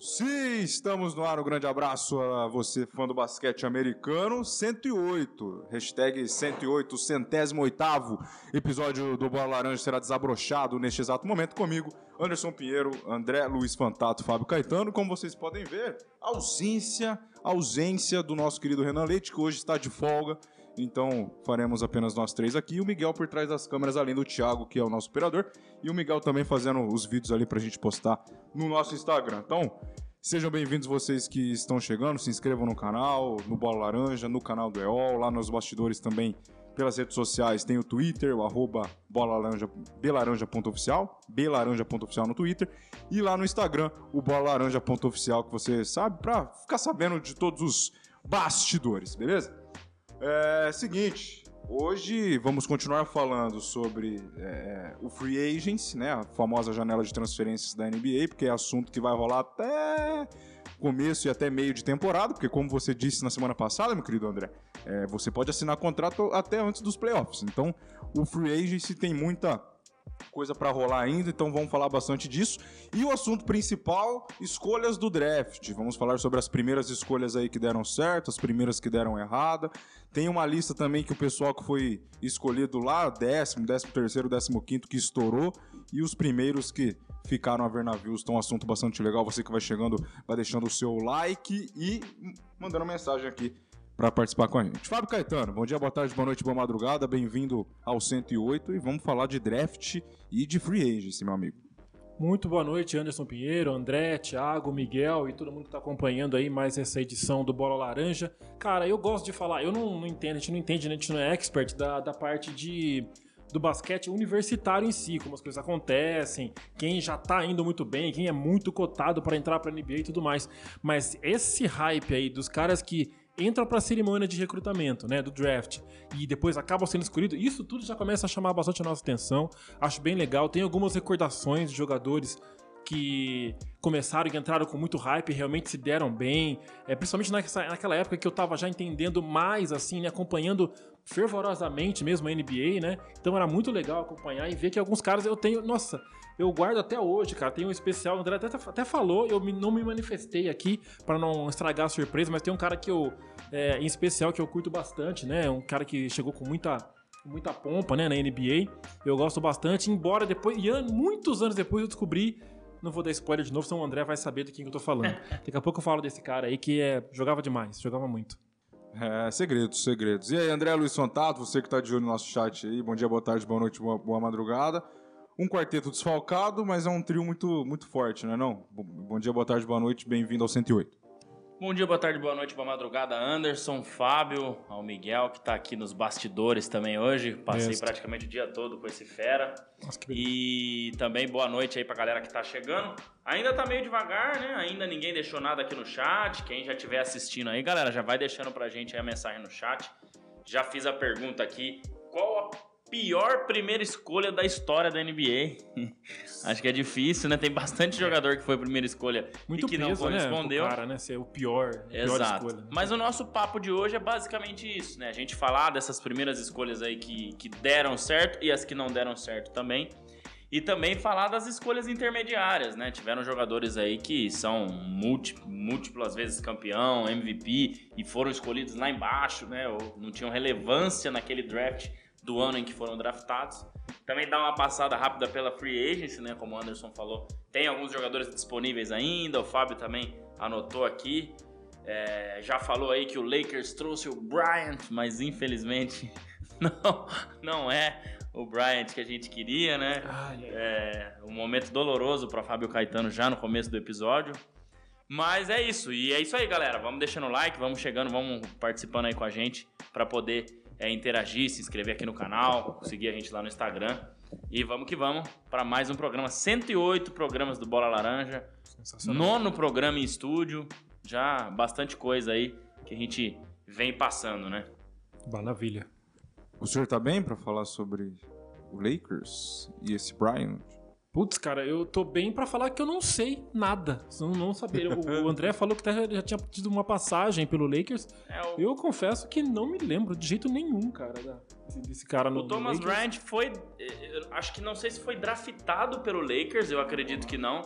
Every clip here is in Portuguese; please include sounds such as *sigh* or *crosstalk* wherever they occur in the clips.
Sim, estamos no ar. Um grande abraço a você, fã do basquete americano. 108, hashtag 108, centésimo oitavo episódio do Bola Laranja será desabrochado neste exato momento comigo, Anderson Pinheiro, André Luiz Fantato, Fábio Caetano. Como vocês podem ver, ausência, ausência do nosso querido Renan Leite, que hoje está de folga. Então faremos apenas nós três aqui. O Miguel por trás das câmeras, além do Thiago, que é o nosso operador. E o Miguel também fazendo os vídeos ali pra gente postar no nosso Instagram. Então, sejam bem-vindos vocês que estão chegando. Se inscrevam no canal, no Bola Laranja, no canal do EOL, lá nos bastidores também. Pelas redes sociais tem o Twitter, o arroba bolalaranja, belaranja.oficial, belaranja.oficial no Twitter, e lá no Instagram, o bolalaranja.oficial, que você sabe, pra ficar sabendo de todos os bastidores, beleza? É seguinte, hoje vamos continuar falando sobre é, o free agency, né, a famosa janela de transferências da NBA, porque é assunto que vai rolar até começo e até meio de temporada, porque como você disse na semana passada, meu querido André, é, você pode assinar contrato até antes dos playoffs. Então, o free agency tem muita coisa para rolar ainda, então vamos falar bastante disso. E o assunto principal, escolhas do draft. Vamos falar sobre as primeiras escolhas aí que deram certo, as primeiras que deram errada. Tem uma lista também que o pessoal que foi escolhido lá, décimo, décimo terceiro, décimo quinto, que estourou, e os primeiros que ficaram a ver navios. Então, um assunto bastante legal. Você que vai chegando, vai deixando o seu like e mandando mensagem aqui para participar com a gente. Fábio Caetano, bom dia, boa tarde, boa noite, boa madrugada, bem-vindo ao 108 e vamos falar de draft e de free agency, meu amigo. Muito boa noite, Anderson Pinheiro, André, Thiago, Miguel e todo mundo que está acompanhando aí mais essa edição do Bola Laranja. Cara, eu gosto de falar, eu não, não entendo, a gente não entende, né? a gente não é expert da, da parte de do basquete universitário em si, como as coisas acontecem, quem já tá indo muito bem, quem é muito cotado para entrar para NBA e tudo mais. Mas esse hype aí dos caras que entram para a cerimônia de recrutamento, né, do draft, e depois acabam sendo escolhidos, isso tudo já começa a chamar bastante a nossa atenção. Acho bem legal. Tem algumas recordações de jogadores que começaram e entraram com muito hype, realmente se deram bem, é, principalmente naquela época que eu tava já entendendo mais, assim, né, acompanhando fervorosamente mesmo a NBA, né? Então era muito legal acompanhar e ver que alguns caras eu tenho, nossa, eu guardo até hoje, cara. Tem um especial, o André até, até falou, eu me, não me manifestei aqui para não estragar a surpresa, mas tem um cara que eu, é, em especial, que eu curto bastante, né? Um cara que chegou com muita muita pompa, né, na NBA. Eu gosto bastante, embora depois, e muitos anos depois eu descobri não vou dar spoiler de novo, senão o André vai saber do que eu tô falando. *laughs* Daqui a pouco eu falo desse cara aí que é, jogava demais, jogava muito. É, segredos, segredos. E aí, André Luiz Sontato, você que tá de olho no nosso chat aí, bom dia, boa tarde, boa noite, boa, boa madrugada. Um quarteto desfalcado, mas é um trio muito, muito forte, não é não? Bom dia, boa tarde, boa noite, bem-vindo ao 108. Bom dia, boa tarde, boa noite, boa madrugada, Anderson, Fábio, ao Miguel, que está aqui nos bastidores também hoje. Passei praticamente o dia todo com esse fera. Nossa, e também boa noite aí pra galera que tá chegando. Ainda tá meio devagar, né? Ainda ninguém deixou nada aqui no chat. Quem já estiver assistindo aí, galera, já vai deixando pra gente aí a mensagem no chat. Já fiz a pergunta aqui. Qual a pior primeira escolha da história da NBA. *laughs* Acho que é difícil, né? Tem bastante jogador que foi primeira escolha Muito e que peso, não correspondeu. Né? cara, né? Ser o pior, Exato. pior escolha. Mas o nosso papo de hoje é basicamente isso, né? A gente falar dessas primeiras escolhas aí que, que deram certo e as que não deram certo também. E também falar das escolhas intermediárias, né? Tiveram jogadores aí que são múltiplas vezes campeão, MVP e foram escolhidos lá embaixo, né? Ou não tinham relevância naquele draft do ano em que foram draftados. Também dá uma passada rápida pela free agency, né? Como o Anderson falou, tem alguns jogadores disponíveis ainda. O Fábio também anotou aqui. É, já falou aí que o Lakers trouxe o Bryant, mas infelizmente *laughs* não, não é o Bryant que a gente queria, né? É um momento doloroso para Fábio Caetano já no começo do episódio. Mas é isso, e é isso aí, galera. Vamos deixando o like, vamos chegando, vamos participando aí com a gente para poder é, interagir, se inscrever aqui no canal, seguir a gente lá no Instagram. E vamos que vamos para mais um programa. 108 programas do Bola Laranja. Nono programa em estúdio. Já bastante coisa aí que a gente vem passando, né? Maravilha. O senhor tá bem para falar sobre o Lakers e esse Bryant? Putz, cara, eu tô bem pra falar que eu não sei nada. Eu não saber. O André falou que já tinha tido uma passagem pelo Lakers. É, o... Eu confesso que não me lembro de jeito nenhum, cara, desse cara no O Thomas no Bryant foi, acho que não sei se foi draftado pelo Lakers, eu acredito que não,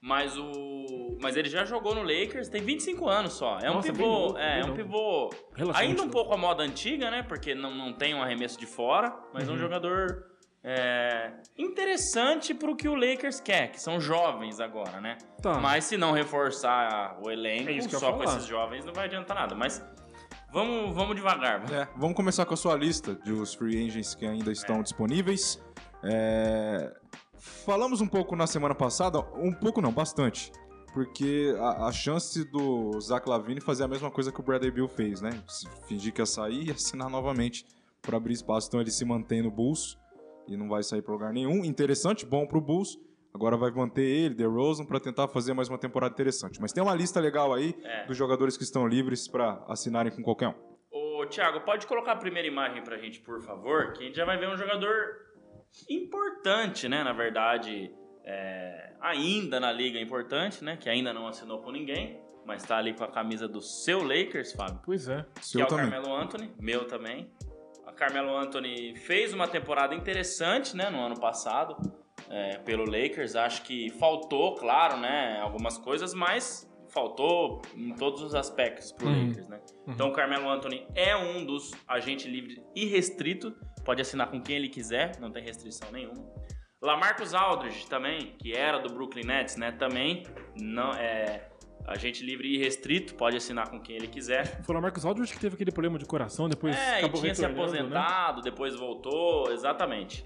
mas o mas ele já jogou no Lakers, tem 25 anos só. É um Nossa, pivô, novo, é, é um pivô ainda um pouco a moda antiga, né? Porque não, não tem um arremesso de fora, mas uhum. é um jogador é, interessante pro que o Lakers quer, que são jovens agora, né? Tá. Mas se não reforçar o elenco é só com esses jovens, não vai adiantar nada. Mas vamos, vamos devagar. É, vamos começar com a sua lista dos free agents que ainda estão é. disponíveis. É, falamos um pouco na semana passada, um pouco não, bastante. Porque a, a, chance do Zach Lavine fazer a mesma coisa que o Bradley Bill fez, né? Fingir que ia sair e assinar novamente para abrir espaço. Então ele se mantém no Bulls e não vai sair para lugar nenhum. Interessante, bom para o Bulls. Agora vai manter ele, DeRozan, para tentar fazer mais uma temporada interessante. Mas tem uma lista legal aí é. dos jogadores que estão livres para assinarem com qualquer um. Ô, Thiago, pode colocar a primeira imagem para a gente, por favor? Que a gente já vai ver um jogador importante, né? Na verdade, é... ainda na liga importante, né? Que ainda não assinou com ninguém, mas está ali com a camisa do seu Lakers, Fábio. Pois é. Que seu é o também. Carmelo Anthony, meu também. Carmelo Anthony fez uma temporada interessante, né, no ano passado, é, pelo Lakers. Acho que faltou, claro, né, algumas coisas, mas faltou em todos os aspectos pro uhum. Lakers, né? Uhum. Então, o Carmelo Anthony é um dos agentes livres irrestrito, pode assinar com quem ele quiser, não tem restrição nenhuma. Lamarcus Aldridge também, que era do Brooklyn Nets, né, também não é agente livre e restrito, pode assinar com quem ele quiser. Foi o Marcos Aldridge que teve aquele problema de coração, depois é, acabou e tinha se né? aposentado, né? depois voltou, exatamente.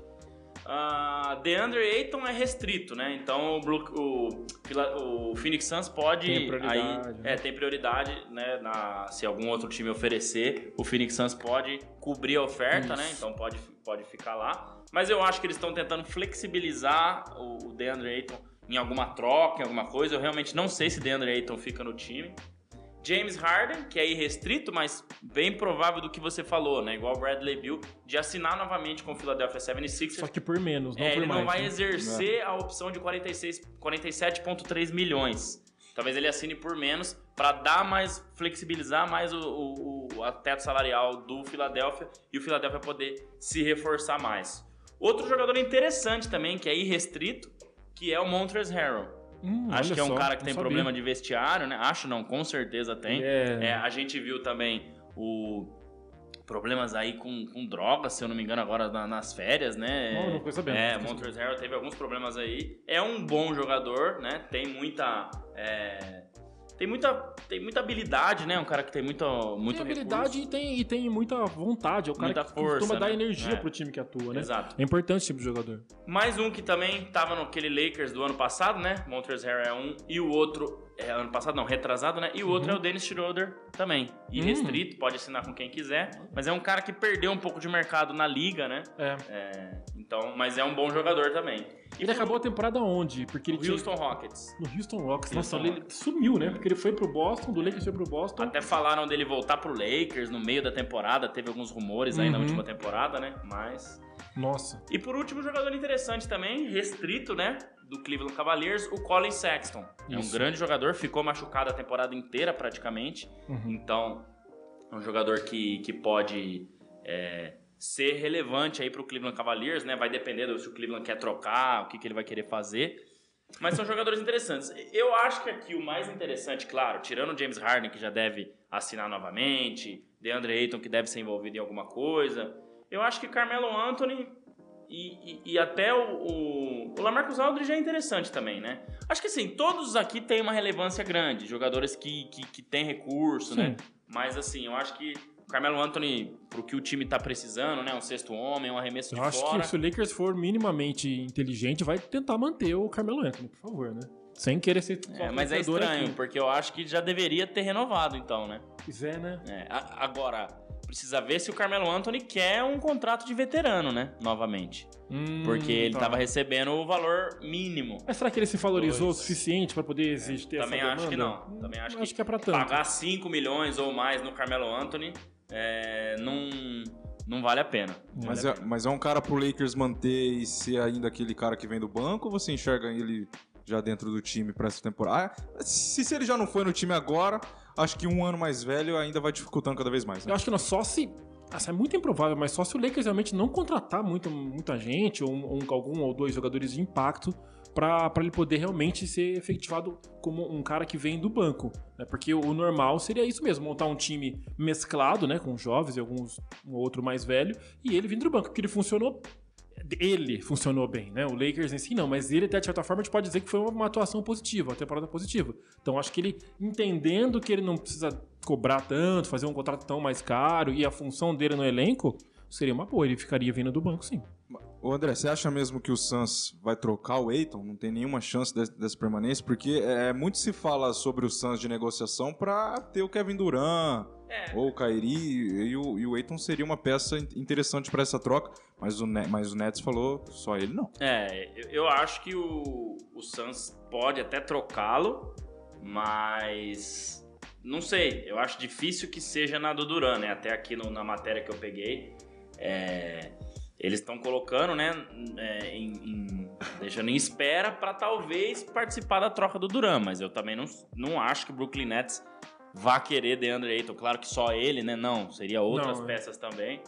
Uh, DeAndre Ayton é restrito, né? Então o, o, o Phoenix Suns pode tem prioridade, aí, né? é, tem prioridade, né? Na, se algum outro time oferecer, o Phoenix Suns pode cobrir a oferta, né? Isso. né? Então pode, pode ficar lá. Mas eu acho que eles estão tentando flexibilizar o, o DeAndre Ayton em alguma troca, em alguma coisa. Eu realmente não sei se DeAndre Ayton fica no time. James Harden, que é irrestrito, mas bem provável do que você falou, né? Igual o Bradley Bill, de assinar novamente com o Philadelphia 76ers. Só que por menos, não é, por ele mais. Ele não vai né? exercer é. a opção de 47,3 milhões. Talvez ele assine por menos para dar mais, flexibilizar mais o, o, o teto salarial do Philadelphia e o Philadelphia poder se reforçar mais. Outro jogador interessante também, que é irrestrito, que é o Montrezl Harrell. Hum, Acho que é um só, cara que tem sabia. problema de vestiário, né? Acho não, com certeza tem. É... É, a gente viu também o problemas aí com, com drogas, se eu não me engano, agora na, nas férias, né? Não, não foi sabendo. É, Montrezl Harrell teve alguns problemas aí. É um bom jogador, né? Tem muita... É tem muita, tem muita habilidade, né? Um cara que tem muita, muito Tem habilidade e tem, e tem muita vontade. É o cara muita que força, costuma né? dar energia é. pro time que atua, né? Exato. É importante esse tipo de jogador. Mais um que também tava naquele Lakers do ano passado, né? Montrezl Harrell é um. E o outro... É, ano passado não, retrasado, né? E o uhum. outro é o Dennis Schroeder também. Irrestrito, uhum. pode assinar com quem quiser. Mas é um cara que perdeu um pouco de mercado na liga, né? É. é então, mas é um bom jogador também. Ele acabou a temporada onde? Porque ele no Houston Rockets. No Houston Rockets. Nossa, Houston ele Rockets. sumiu, né? Porque ele foi pro Boston, do Lakers foi pro Boston. Até falaram dele voltar pro Lakers no meio da temporada. Teve alguns rumores aí uhum. na última temporada, né? Mas. Nossa. E por último, jogador interessante também, restrito, né? Do Cleveland Cavaliers, o Colin Sexton. Isso. É um grande jogador, ficou machucado a temporada inteira praticamente. Uhum. Então, é um jogador que, que pode. É, ser relevante aí para o Cleveland Cavaliers, né? Vai depender do se o Cleveland quer trocar, o que, que ele vai querer fazer. Mas são *laughs* jogadores interessantes. Eu acho que aqui o mais interessante, claro, tirando o James Harden, que já deve assinar novamente, DeAndre Ayton, que deve ser envolvido em alguma coisa, eu acho que Carmelo Anthony e, e, e até o, o, o Lamarcus Aldridge é interessante também, né? Acho que assim, todos aqui têm uma relevância grande, jogadores que, que, que têm recurso, né? Sim. né? Mas assim, eu acho que Carmelo Anthony, pro que o time tá precisando, né? Um sexto homem, um arremesso Eu de acho fora. que se o Lakers for minimamente inteligente, vai tentar manter o Carmelo Anthony, por favor, né? Sem querer ser É, mas é estranho, aqui. porque eu acho que já deveria ter renovado, então, né? Pois é, né? É, agora, precisa ver se o Carmelo Anthony quer um contrato de veterano, né? Novamente. Hum, porque ele estava tá. recebendo o valor mínimo. Mas será que ele se valorizou o suficiente para poder existir é, Também acho que não. Também acho, acho que, que é pra tanto. pagar 5 milhões ou mais no Carmelo Anthony é, não, não vale a pena. Não Mas vale é, mas é um cara pro Lakers manter e ser ainda aquele cara que vem do banco ou você enxerga ele já dentro do time pra essa temporada? Ah, se, se ele já não foi no time agora, acho que um ano mais velho ainda vai dificultando cada vez mais. né? Eu acho que não, só se. Assim, é muito improvável, mas só se o Lakers realmente não contratar muita, muita gente, ou um- um- algum ou dois jogadores de impacto, pra ele poder realmente ser efetivado como um cara que vem do banco. Né? Porque o, normal seria isso mesmo, montar um time mesclado, né? Com jovens e alguns um outro mais velho, e ele vindo do banco, porque ele funcionou. Ele funcionou bem, né? O Lakers em si não, mas ele, até de certa forma, a gente pode dizer que foi uma atuação positiva, uma temporada positiva. Então acho que ele, entendendo que ele não precisa cobrar tanto, fazer um contrato tão mais caro e a função dele no elenco, seria uma boa. Ele ficaria vindo do banco, sim. Ô André, você acha mesmo que o Suns vai trocar o Aiton? Não tem nenhuma chance de- dessa permanência? Porque é, muito se fala sobre o Suns de negociação pra ter o Kevin Durant É. ou o Kyrie e o, e o Aiton seria uma peça in- interessante pra essa troca, mas o, mas o Nets falou só ele não. É, eu, eu acho que o, o Suns pode até trocá-lo, mas não sei. Eu acho difícil que seja na do Duran, né? Até aqui no- na matéria que eu peguei, é, eles estão colocando, né? é, em, em- deixando em espera para talvez participar da troca do Duran, mas eu também não, não acho que o Brooklyn Nets vá querer DeAndre Ayton. Claro que só ele, né? Não, seria outras Não, é. peças também.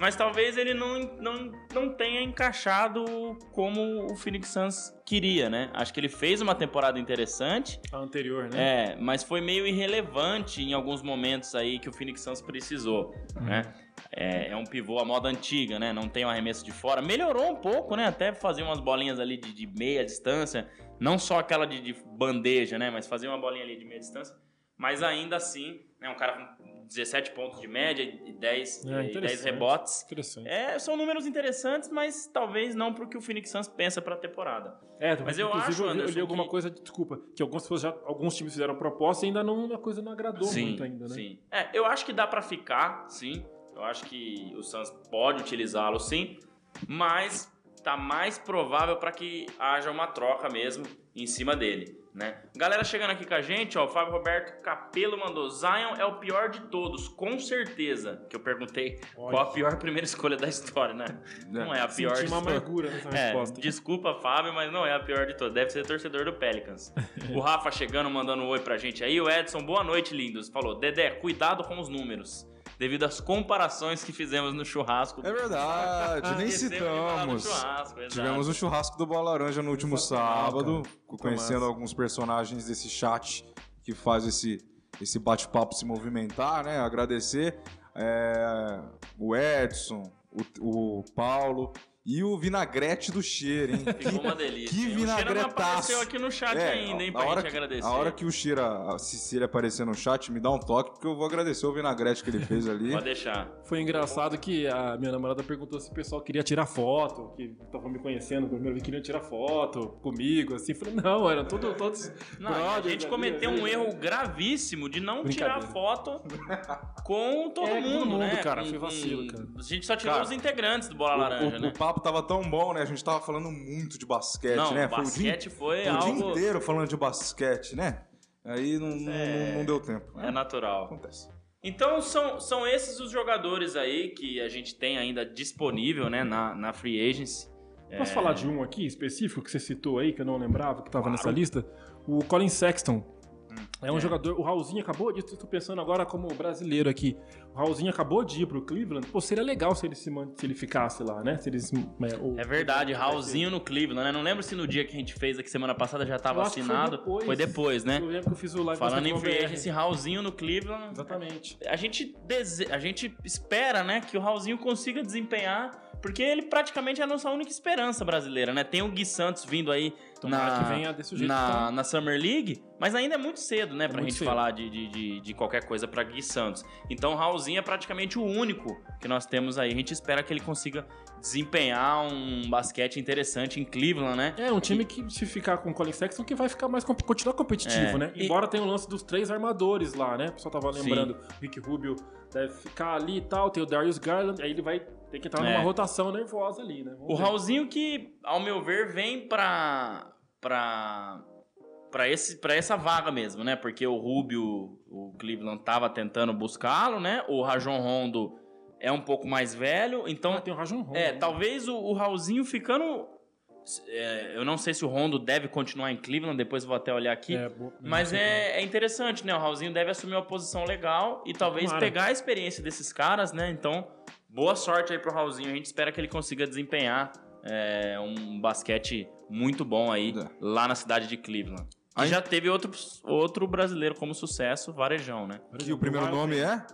Mas talvez ele não, não, não tenha encaixado como o Phoenix Suns queria, né? Acho que ele fez uma temporada interessante, A anterior, né? é, mas foi meio irrelevante em alguns momentos aí que o Phoenix Suns precisou, né? É, é um pivô à moda antiga, né? Não tem um arremesso de fora. Melhorou um pouco, né? Até fazer umas bolinhas ali de, de meia distância. Não só aquela de, de bandeja, né? Mas fazer uma bolinha ali de meia distância. Mas ainda assim, é um cara com 17 pontos de média e 10, É, e 10 interessante. rebotes. Interessante. É, são números interessantes, mas talvez não pro que o Phoenix Suns pensa pra temporada. É, Mas eu acho, eu li- eu li Anderson, alguma que- coisa, desculpa, que alguns, já, alguns times fizeram proposta e ainda não, a coisa não agradou muito ainda, né? Sim. É, eu acho que dá pra ficar, sim. Eu acho que o Suns pode utilizá-lo, sim. Mas tá mais provável pra que haja uma troca mesmo em cima dele, né? Galera chegando aqui com a gente, ó, o Fábio Roberto Capelo mandou Zion é o pior de todos, com certeza. Que eu perguntei Olha. qual a pior *laughs* primeira escolha da história, né? Não é a pior Senti uma amargura nessa é, resposta. desculpa, Fábio, mas não é a pior de todas. Deve ser torcedor do Pelicans. *laughs* o Rafa chegando, mandando um oi pra gente aí. O Edson, boa noite, lindos. Falou, Dedé, cuidado com os números. Devido às comparações que fizemos no churrasco. É verdade, nem falar do citamos. churrasco. Tivemos o churrasco do Bola Laranja no último sábado, cara. conhecendo massa. alguns personagens desse chat que faz esse, esse bate-papo se movimentar, né? Agradecer é, o Edson, o, o Paulo e o vinagrete do cheiro, hein? Ficou uma delícia. que hein? O Cheira não vinagretaço. apareceu aqui no chat É, ainda, hein, a pra hora gente que, agradecer. A hora que o Cheira, se, se ele aparecer no chat, me dá um toque, porque eu vou agradecer o vinagrete que ele fez ali. Pode deixar. Foi engraçado que a minha namorada perguntou se o pessoal queria tirar foto, que estavam me conhecendo, primeiro vez queriam tirar foto comigo, assim. Falei, não, eram todo, todos. Não, a brothers gente ali, cometeu um né? erro gravíssimo de não tirar foto com todo É, com todo mundo, mundo, né? cara, Com- foi vacilo, cara. A gente só tirou Cara, os integrantes do Bola O- Laranja, o, né? o papo tava tão bom, né? A gente tava falando muito de basquete, Não, né? o Foi o dia- basquete foi o dia algo... inteiro falando de basquete, né? Aí não, não- É. não deu tempo. É natural. Acontece. Então são, são esses os jogadores aí que a gente tem ainda disponível, né, na, na Free Agency. Posso É, falar de um aqui específico que você citou aí, que eu não lembrava, que tava nessa lista? O Colin Sexton. É um É. jogador. O Raulzinho acabou de. Tô pensando agora como brasileiro aqui. O Raulzinho acabou de ir pro Cleveland. Pô, seria legal se ele, se, se ele ficasse lá, né? Se eles. É, o- É verdade, Raulzinho no Cleveland, né? Não lembro se no dia que a gente fez aqui semana passada já estava que foi assinado. depois. Foi depois, né? Eu lembro que eu fiz o live Falando em free BR. agency, Raulzinho no Cleveland. Exatamente. A gente, dese... a gente espera, né, que o Raulzinho consiga desempenhar, porque ele praticamente é a nossa única esperança brasileira, né? Tem o Gui Santos vindo aí Tomara na, que venha desse jeito. na, então. na Summer League, mas ainda é muito cedo, né, pra muito gente cedo. falar de, de, de, qualquer coisa pra Gui Santos. Então o Raulzinho é praticamente o único que nós temos aí. A gente espera que ele consiga desempenhar um basquete interessante em Cleveland, né? É, um time que se ficar com o Colin Sexton que vai ficar mais continuar competitivo, É. né? E- Embora tenha o lance dos três armadores lá, né? O pessoal tava Sim. lembrando, o Rick Rubio deve ficar ali e tal, tem o Darius Garland, aí ele vai ter que entrar É. numa rotação nervosa ali, né? Vamos O ver. Raulzinho que, ao meu ver, vem pra. pra. pra, esse, pra essa vaga mesmo, né? Porque o Rubio, o Cleveland tava tentando buscá-lo, né? O Rajon Rondo é um pouco mais velho, então Ah, tem o Rajon Rondo. é, né? talvez o, o Raulzinho ficando. é, eu não sei se o Rondo deve continuar em Cleveland, depois eu vou até olhar aqui. É, Mas é, é interessante, né? O Raulzinho deve assumir uma posição legal e talvez Tomara. pegar a experiência desses caras, né? Então, boa sorte aí pro Raulzinho. A gente espera que ele consiga desempenhar é, um basquete muito bom aí É. lá na cidade de Cleveland. Aí- já teve outro, outro brasileiro como sucesso, Varejão, né? Que exemplo, o primeiro nome é?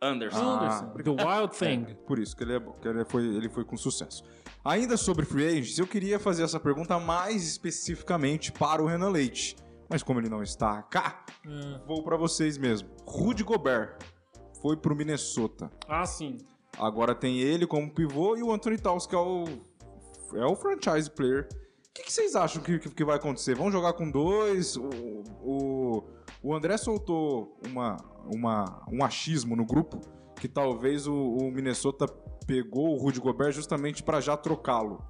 Anderson. Ah, Anderson. The Wild Thing. É, por isso que ele, é, que ele, foi, ele foi com sucesso. Ainda sobre free agents, eu queria fazer essa pergunta mais especificamente para o Renan Leite. Mas como ele não está cá, É. vou para vocês mesmo. Rudy Gobert foi pro Minnesota. Ah, sim. Agora tem ele como pivô e o Anthony Towns, que é o, é o franchise player. O que, que vocês acham que, que, que vai acontecer? Vão jogar com dois? O, o, o André soltou uma, uma, um achismo no grupo que talvez o, o Minnesota pegou o Rudy Gobert justamente para já trocá-lo.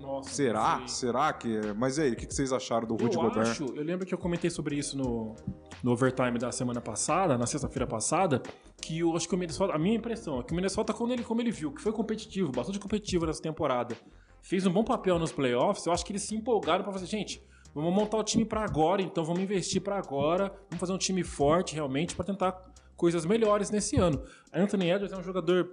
Nossa. Será? Será que é? Mas e aí, o que, vocês acharam do Rudy eu Gobert? acho, eu lembro que eu comentei sobre isso no, no overtime da semana passada, na sexta-feira passada, que eu acho que o Minnesota, a minha impressão é que o Minnesota, quando ele, como ele viu, que foi competitivo, bastante competitivo nessa temporada, fez um bom papel nos playoffs, eu acho que eles se empolgaram pra fazer, gente, vamos montar o time pra agora, então vamos investir pra agora, vamos fazer um time forte realmente pra tentar coisas melhores nesse ano. Anthony Edwards é um jogador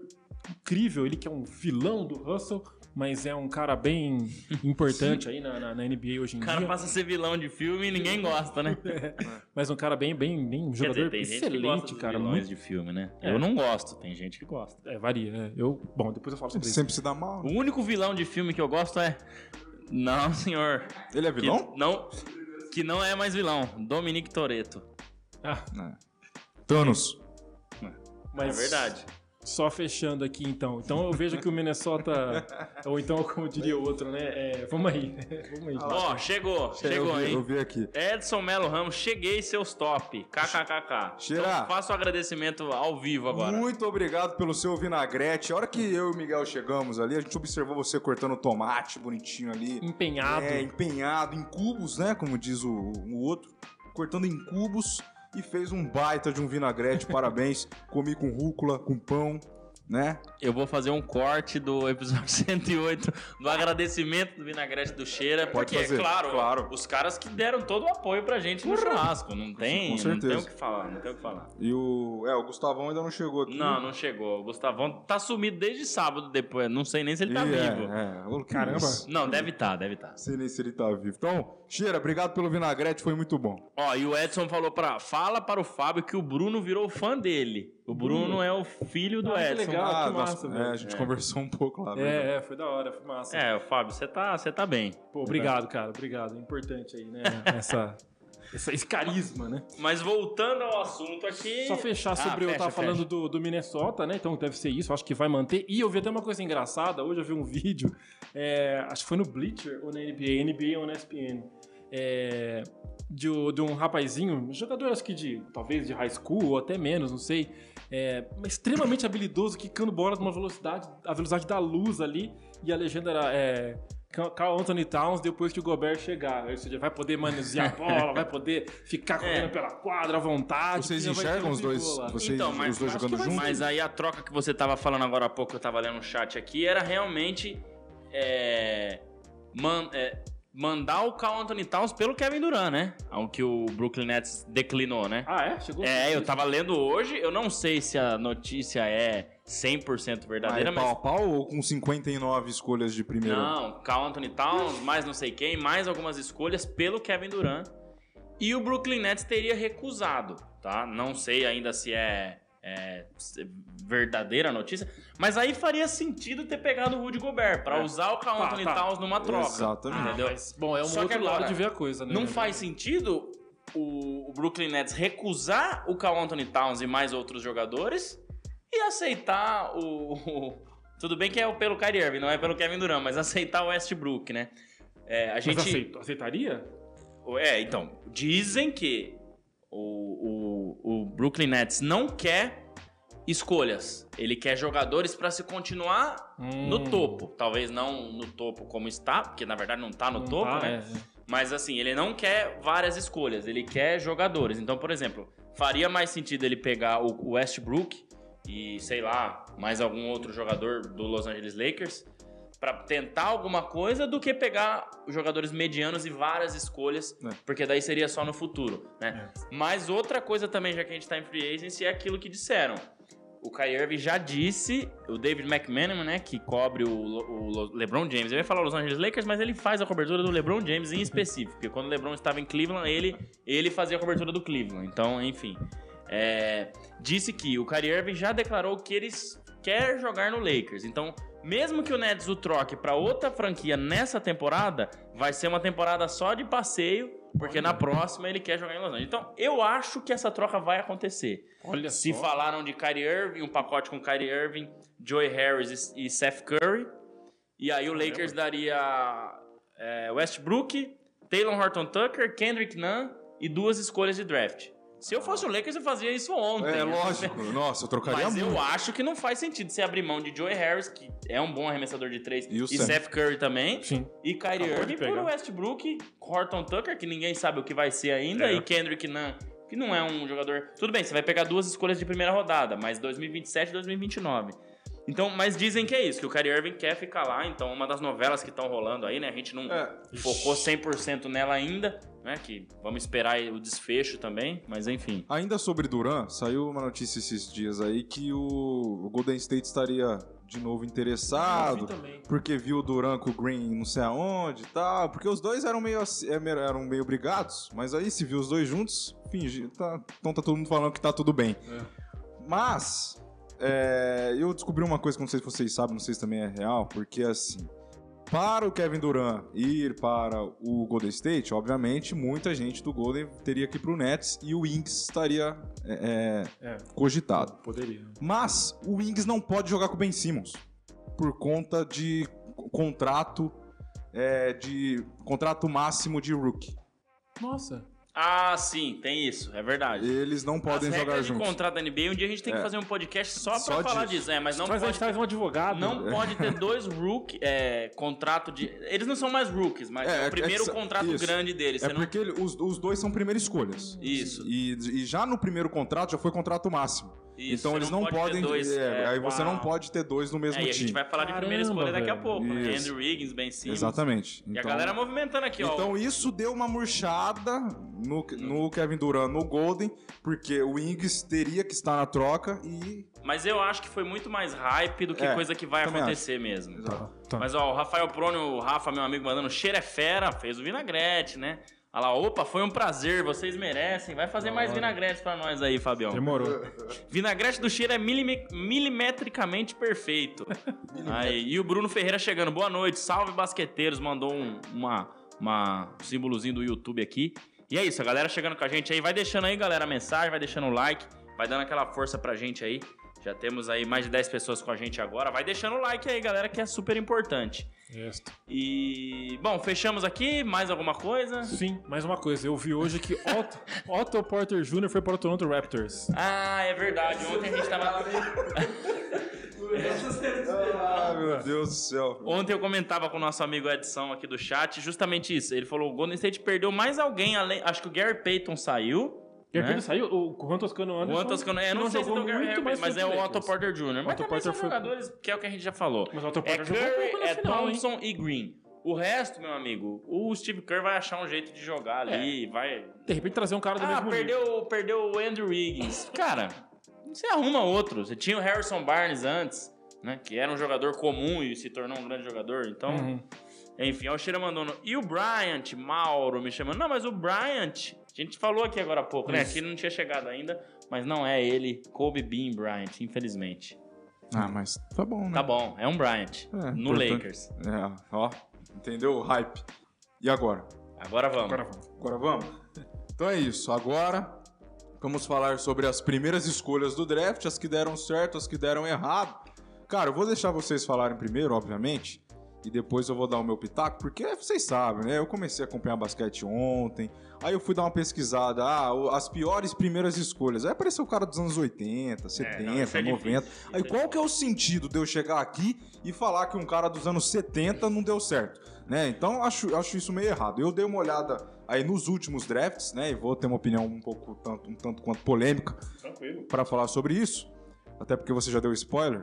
incrível, ele que é um vilão do Russell, mas é um cara bem importante aí na, na- na NBA hoje em O cara dia. passa a ser vilão de filme e ninguém gosta, né? *laughs* Mas um cara bem, bem, bem um jogador dizer, tem gente que gosta excelente, cara. vilões Muito, de filme, né? É. Eu não gosto, tem gente que gosta. é, varia, né? Eu, bom, depois eu falo sobre isso. sempre se dá mal. O né? único vilão de filme que eu gosto é. Não, *laughs* senhor. Ele é Que vilão? não, que não é mais vilão. Dominique Toretto. Ah, Thanos. mas É verdade. Só fechando aqui, então. Então eu vejo que o Minnesota, *laughs* ou então, como diria o outro, né? é, vamos aí, *laughs* vamos aí. Ó, chegou, chegou, eu, vi, eu hein? vi aqui. Edson Melo Ramos, cheguei seus top. KKKK. Cheira. Então, faço o agradecimento ao vivo agora. Muito obrigado pelo seu vinagrete. A hora que eu e o Miguel chegamos ali, a gente observou você cortando tomate bonitinho ali. Empenhado. É, empenhado em cubos, né? Como diz o, o outro. Cortando em cubos e fez um baita de um vinagrete. Parabéns. Comi com rúcula, com pão, né? Eu vou fazer um corte do episódio *laughs* 108 do agradecimento do Vinagrete do Cheira. Pode porque, fazer, claro, claro. os caras que deram todo o apoio pra gente no churrasco. Não tem, Com não tem certeza. o que falar, não tem o que falar. E o. É, o Gustavão ainda não chegou aqui. Não, não chegou. O Gustavão tá sumido desde sábado depois. Não sei nem se ele tá E é, vivo. É, que Caramba. Não, deve tá, deve tá. Não sei nem se ele tá vivo. Então, Cheira, obrigado pelo vinagrete, foi muito bom. Ó, e o Edson falou pra. Fala para o Fábio que o Bruno virou fã dele. O Bruno é o filho do Ah, que Edson. legal. que nós- massa, é, a gente conversou um pouco lá. É, é, foi da hora, foi massa. É, o Fábio, você tá, você tá bem. Pô, obrigado, cara, obrigado. É importante aí, né? Essa, essa- esse carisma, né? Mas voltando ao assunto aqui. Só fechar Ah, sobre eu fecha, tava falando fecha. do, do Minnesota, né? Então deve ser isso, acho que vai manter. E eu vi até uma coisa engraçada, hoje eu vi um *laughs* vídeo, é, acho que foi no Bleacher ou na NBA, NBA ou na ESPN, é, de, de um rapazinho, jogador acho que de, talvez de high school ou até menos, não sei, é, extremamente habilidoso, quicando bola numa velocidade, a velocidade da luz ali, e a legenda era... É, Carl Anthony Towns depois que o Gobert chegar. Ou seja, vai poder manusear a *laughs* bola, vai poder ficar correndo É. pela quadra à vontade. Vocês enxergam um os dois? Vocês, Então, mas os dois jogando juntos? Mas aí a troca que você tava falando agora há pouco, eu tava lendo no chat aqui, era realmente é, man- é, mandar o Carl Anthony Towns pelo Kevin Durant, né? Ao que o Brooklyn Nets declinou, né? Ah, é? Chegou? É, eu tava lendo hoje, eu não sei se a notícia é 100% verdadeira, Mas pau a mas... pau ou com 59 escolhas de primeiro? Não, Carl Anthony Towns, mais não sei quem, mais algumas escolhas pelo Kevin Durant. E o Brooklyn Nets teria recusado, tá? Não sei ainda se é, é, verdadeira notícia, mas aí faria sentido ter pegado o Rudy Gobert pra É. usar o Carl Tá, Anthony tá. Towns numa troca. Exatamente. Ah, Entendeu? mas, bom, é um Só que outro lado agora, de ver a coisa, né? Não faz sentido o, o Brooklyn Nets recusar o Carl Anthony Towns e mais outros jogadores e aceitar o. o- tudo bem que é pelo Kyrie Irving, não é pelo Kevin Durant, mas aceitar o Westbrook, né? É, a Mas gente. aceito- aceitaria? É, então, dizem que o, o, o Brooklyn Nets não quer escolhas. Ele quer jogadores pra se continuar no Hum, topo. Talvez não no topo como está, porque na verdade não tá no não topo, tá, né? é, é. Mas assim, ele não quer várias escolhas, ele quer jogadores. Então, por exemplo, faria mais sentido ele pegar o Westbrook e sei lá, mais algum outro jogador do Los Angeles Lakers para tentar alguma coisa do que pegar jogadores medianos e várias escolhas, É. porque daí seria só no futuro, né? Mas outra coisa também, já que a gente tá em free agency, é aquilo que disseram. O Kyrie Irving já disse, o David McManaman, né, que cobre o, o LeBron James. Eu ia falar Los Angeles Lakers, mas ele faz a cobertura do LeBron James em específico, porque quando o LeBron estava em Cleveland, ele, ele fazia a cobertura do Cleveland. Então, enfim, é, disse que o Kyrie Irving já declarou que ele quer jogar no Lakers. Então, mesmo que o Nets o troque para outra franquia nessa temporada, vai ser uma temporada só de passeio, porque na próxima ele quer jogar em Los Angeles. Então, eu acho que essa troca vai acontecer. Olha Se só. falaram de Kyrie Irving, um pacote com Kyrie Irving, Joey Harris e e Seth Curry. E aí o Lakers daria é, Westbrook, Taylor Horton Tucker, Kendrick Nunn e duas escolhas de draft. Se eu fosse o Lakers, eu fazia isso ontem. É lógico. *laughs* Nossa, eu trocaria Mas eu muito. acho que não faz sentido você abrir mão de Joey Harris, que é um bom arremessador de três, E o e Seth. Curry também. Sim. E Kyrie Irving por. Westbrook, Horton Tucker, que ninguém sabe o que vai ser ainda, É. e Kendrick Nunn, que não é um jogador... Tudo bem, você vai pegar duas escolhas de primeira rodada, mas 2027 e 2029. Então, mas dizem que é isso, que o Kyrie Irving quer ficar lá, então uma das novelas que estão rolando aí, né, a gente não É. focou 100% nela ainda, né, que vamos esperar o desfecho também, mas enfim. Ainda sobre Duran, saiu uma notícia esses dias aí que o, Golden State estaria de novo interessado. Porque viu o Duran com o Green não sei aonde e tal. Porque os dois eram meio, é, eram meio brigados. Mas aí se viu os dois juntos, fingi. Tá, então tá todo mundo falando que tá tudo bem. Mas é, eu descobri uma coisa que não sei se vocês sabem, não sei se também é real. Porque assim, para o Kevin Durant ir para o Golden State, obviamente muita gente do Golden teria que ir pro Nets e o Inks estaria é, é, É, cogitado. poderia. Mas o Wings não pode jogar com o Ben Simmons por conta de contrato é, de contrato máximo de rookie. Nossa. Ah, sim, tem isso, é verdade. Eles não podem As jogar regras de juntos. contrato da NBA, um dia a gente tem que É. fazer um podcast só pra Só falar disso. disso, é, mas não Traz, a pode gente traz um advogado. Não pode ter dois rookie, é, contrato de. Eles não são mais rookies, mas É, é, é o primeiro que- contrato isso. grande deles. É Você não- porque ele- os, os dois são primeiras escolhas. Isso. E, e já no primeiro contrato já foi contrato máximo. Isso, então eles não não, podem. dois, é, é, aí você não uau. pode ter dois no mesmo É, e a time. gente vai falar de primeira Caramba, escolha daqui a pouco, né? Andrew Wiggins, Ben Simmons. Exatamente. E a Então- galera movimentando aqui, ó. Então isso deu uma murchada no, no Kevin Durant no Golden, porque o Wings teria que estar na troca e. Mas eu acho que foi muito mais hype do que É, coisa que vai acontecer mesmo. Tá, tá. Mas ó, o Rafael Prônio, o Rafa, meu amigo, mandando cheiro é fera, fez o vinagrete, né? Olha lá, opa, foi um prazer, vocês merecem. Vai fazer mais vinagrete pra nós aí, Fabião. Demorou. *laughs* Vinagrete do cheiro é milime- milimetricamente perfeito. Aí, e o Bruno Ferreira chegando. Boa noite, salve basqueteiros. Mandou um uma, uma um símbolozinho do YouTube aqui. E é isso, a galera chegando com a gente aí. Vai deixando aí, galera, a mensagem, vai deixando o like, vai dando aquela força pra gente aí. Já temos aí mais de 10 pessoas com a gente agora. Vai deixando o like aí, galera, que é super importante. Esta. E, bom, fechamos aqui. Mais alguma coisa? Sim, mais uma coisa. Eu vi hoje que Otto, *laughs* Otto Porter Jr. foi para o Toronto Raptors. Ah, é verdade. Ontem a gente tava. Ah, meu Deus do céu. Ontem eu comentava com o nosso amigo Edson aqui do chat justamente isso. Ele falou: o Golden State perdeu mais alguém além. Acho que o Gary Payton saiu. Gary né? Payton saiu, o Juan Toscano Anderson. O Antas Cano, é, não, sei se jogou é o Gary muito, Payton, mas, é o Otto. Porter Jr. Mas Otto Porter são foi- jogadores que é o que a gente já falou. Mas o Otto É Porter jogou um pouco Curry, na é final, hein? Thompson e Green. O resto, meu amigo, o Steve Kerr vai achar um jeito de jogar ali, vai... De repente trazer um cara do Ah, mesmo nível. perdeu, perdeu o Andrew Wiggins. *laughs* Cara, você arruma outro. Você tinha o Harrison Barnes antes, né? Que era um jogador comum e se tornou um grande jogador. Então, Uhum. enfim, é o Cheira mandando. E o Bryant, Mauro, me chamando. Não, mas o Bryant, a gente falou aqui agora há pouco, né? Que não tinha chegado ainda, mas não é ele, Kobe Bean Bryant, infelizmente. Ah, mas tá bom, né? Tá bom, é um Bryant. É, no importante. Lakers. É, ó. Entendeu o hype. E agora? Agora vamos. Agora vamos. Agora vamos? *laughs* Então é isso. Agora vamos falar sobre as primeiras escolhas do draft, as que deram certo, as que deram errado. Cara, eu vou deixar vocês falarem primeiro, obviamente, e depois eu vou dar o meu pitaco, porque vocês sabem, né? Eu comecei a acompanhar basquete ontem, aí eu fui dar uma pesquisada, ah, as piores primeiras escolhas. Aí apareceu o cara dos anos 80, 70, não, isso é 90. difícil, Aí é qual que é o sentido de eu chegar aqui e falar que um cara dos anos 70 não deu certo? Né? Então acho, acho isso meio errado. Eu dei uma olhada aí nos últimos drafts, né? E vou ter uma opinião um pouco tanto, um tanto quanto polêmica Tranquilo. para falar sobre isso. até porque você já deu spoiler,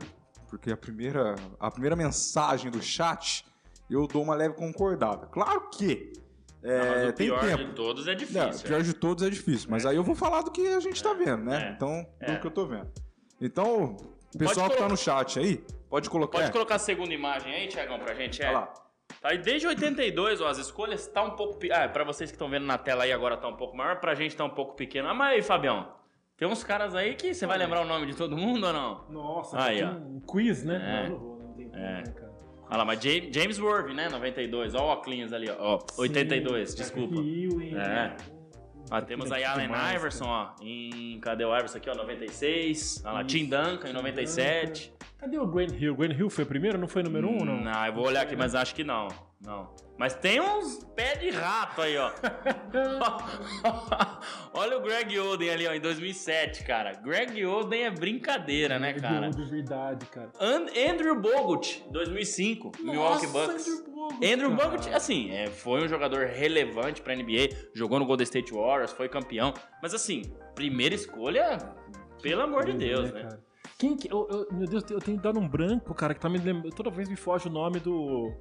porque a primeira, a primeira mensagem do chat eu dou uma leve concordada. Claro que é, Não, mas o tem pior tempo. de todos é Não, difícil. o pior de todos é difícil, mas aí eu vou falar do que a gente tá vendo, né? É. Então, É. do que eu tô vendo. Então, o pessoal que tá no chat aí, pode colocar. Pode é, colocar a segunda imagem aí, Tiagão, pra gente. É. Olha lá. Tá, e desde 82, ó, as escolhas tá um pouco. Ah, pra vocês que estão vendo na tela aí agora tá um pouco maior, pra gente tá um pouco pequeno. Ah, mas aí, Fabião, tem uns caras aí que você vai lembrar o nome de todo mundo ou não? Nossa, Aí, tem ó. um quiz, né? É. Não, não vou, não tem É. né, cara? Olha lá, mas Ja- James Worthy, né? 92. Ó o Oclinhos ali, ó. ó. 82, Sim, desculpa. Ewing, É. Ó, temos aí Allen Demais, Iverson, ó. Em. Cadê o Iverson aqui, ó? 96. Olha lá, Tim Duncan em Tim 97. Cadê o Grant Hill? Grant Hill foi o primeiro? Não foi número um, ou não? Não, eu vou olhar aqui, mas acho que não. Não. Mas tem uns pés de rato aí, ó. *laughs* Olha o Greg Oden ali, ó, em 2007, cara. Greg Oden é brincadeira, né, cara? De verdade, cara. And- Andrew Bogut, 2005, Milwaukee Bucks. Andrew Bogut, Andrew cara. Bogut, assim, é, foi um jogador relevante pra NBA, jogou no Golden State Warriors, foi campeão. Mas assim, primeira escolha, pelo amor de Deus, né? cara? Quem que. eu- eu- meu Deus, eu tenho dado um branco, cara, que tá me lembrando. Toda vez me foge o nome do.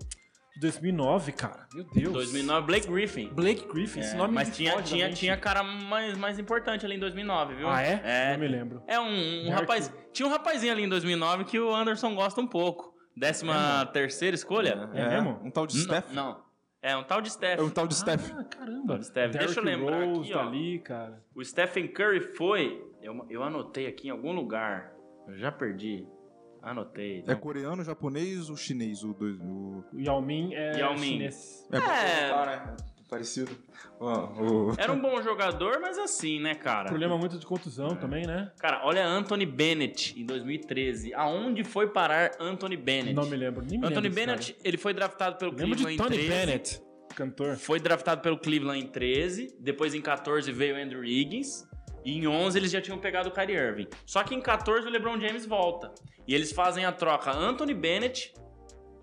De 2009, cara. Meu Deus. 2009, Blake Griffin. Blake Griffin, esse É, nome mas me tinha, foge tinha, tinha cara mais, mais importante ali em 2009, viu? Ah, é? É, Não me lembro. é um, um rapaz. Tinha um rapazinho ali em 2009 que o Anderson gosta um pouco. Décima terceira escolha? É mesmo? Um tal de N- Steph. Não. É um tal de Steph. É um tal de Steph. Ah, caramba. Steph. Deixa eu lembrar Rose aqui, tá ó. ali, cara. O Stephen Curry foi. Eu, eu anotei aqui em algum lugar. Eu já perdi. Anotei. É coreano, japonês ou chinês? O dois, o... O Yao Ming é Yao Ming. chinês. É, É. né? Parecido. Ó, o... Era um bom jogador, mas assim, né, cara? Problema muito de contusão também, né? Cara, olha Anthony Bennett em 2013. Aonde foi parar Anthony Bennett? Não me lembro. Nem me Anthony lembro Bennett, ele foi draftado pelo. Lembro de Cleveland Tony em 13. Bennett, cantor. Foi draftado pelo Cleveland em 13, depois em 14 veio o Andrew Higgins, e em 11 eles já tinham pegado o Kyrie Irving. Só que em 14 o LeBron James volta. E eles fazem a troca Anthony Bennett,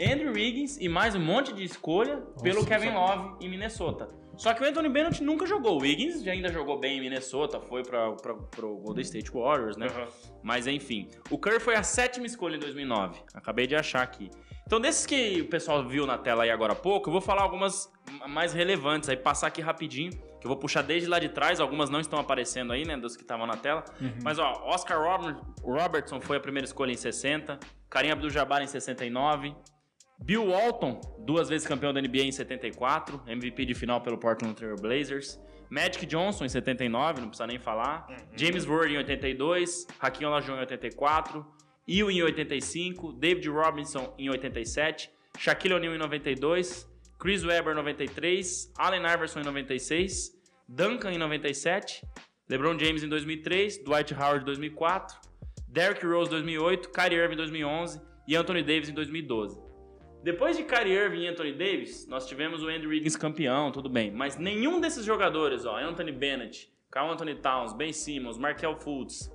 Andrew Higgins e mais um monte de escolha pelo Kevin Love em Minnesota. Só que o Anthony Bennett nunca jogou. O Higgins já ainda jogou bem em Minnesota, foi para pro Golden State Warriors, né? Mas enfim, o Curry foi a sétima escolha em 2009. Acabei de achar aqui. Então, desses que o pessoal viu na tela aí agora há pouco, eu vou falar algumas mais relevantes aí, passar aqui rapidinho, que eu vou puxar desde lá de trás, algumas não estão aparecendo aí, né, dos que estavam na tela. Mas, ó, Oscar Robert- Robertson foi a primeira escolha em 60, Karim Abdul-Jabbar em 69, Bill Walton, duas vezes campeão da NBA em 74, MVP de final pelo Portland Trail Blazers. Magic Johnson em 79, não precisa nem falar. James Worthy em 82, Hakim Olajuwon em 84, Ewing em 85, David Robinson em 87, Shaquille O'Neal em 92, Chris Webber em 93, Allen Iverson em 96, Duncan em 97, LeBron James em 2003, Dwight Howard em 2004, Derrick Rose em 2008, Kyrie Irving em 2011 e Anthony Davis em 2012. Depois de Kyrie Irving e Anthony Davis, nós tivemos o Andrew Wiggins campeão, tudo bem. Mas nenhum desses jogadores, ó, Anthony Bennett, Carl Anthony Towns, Ben Simmons, Markel Fultz,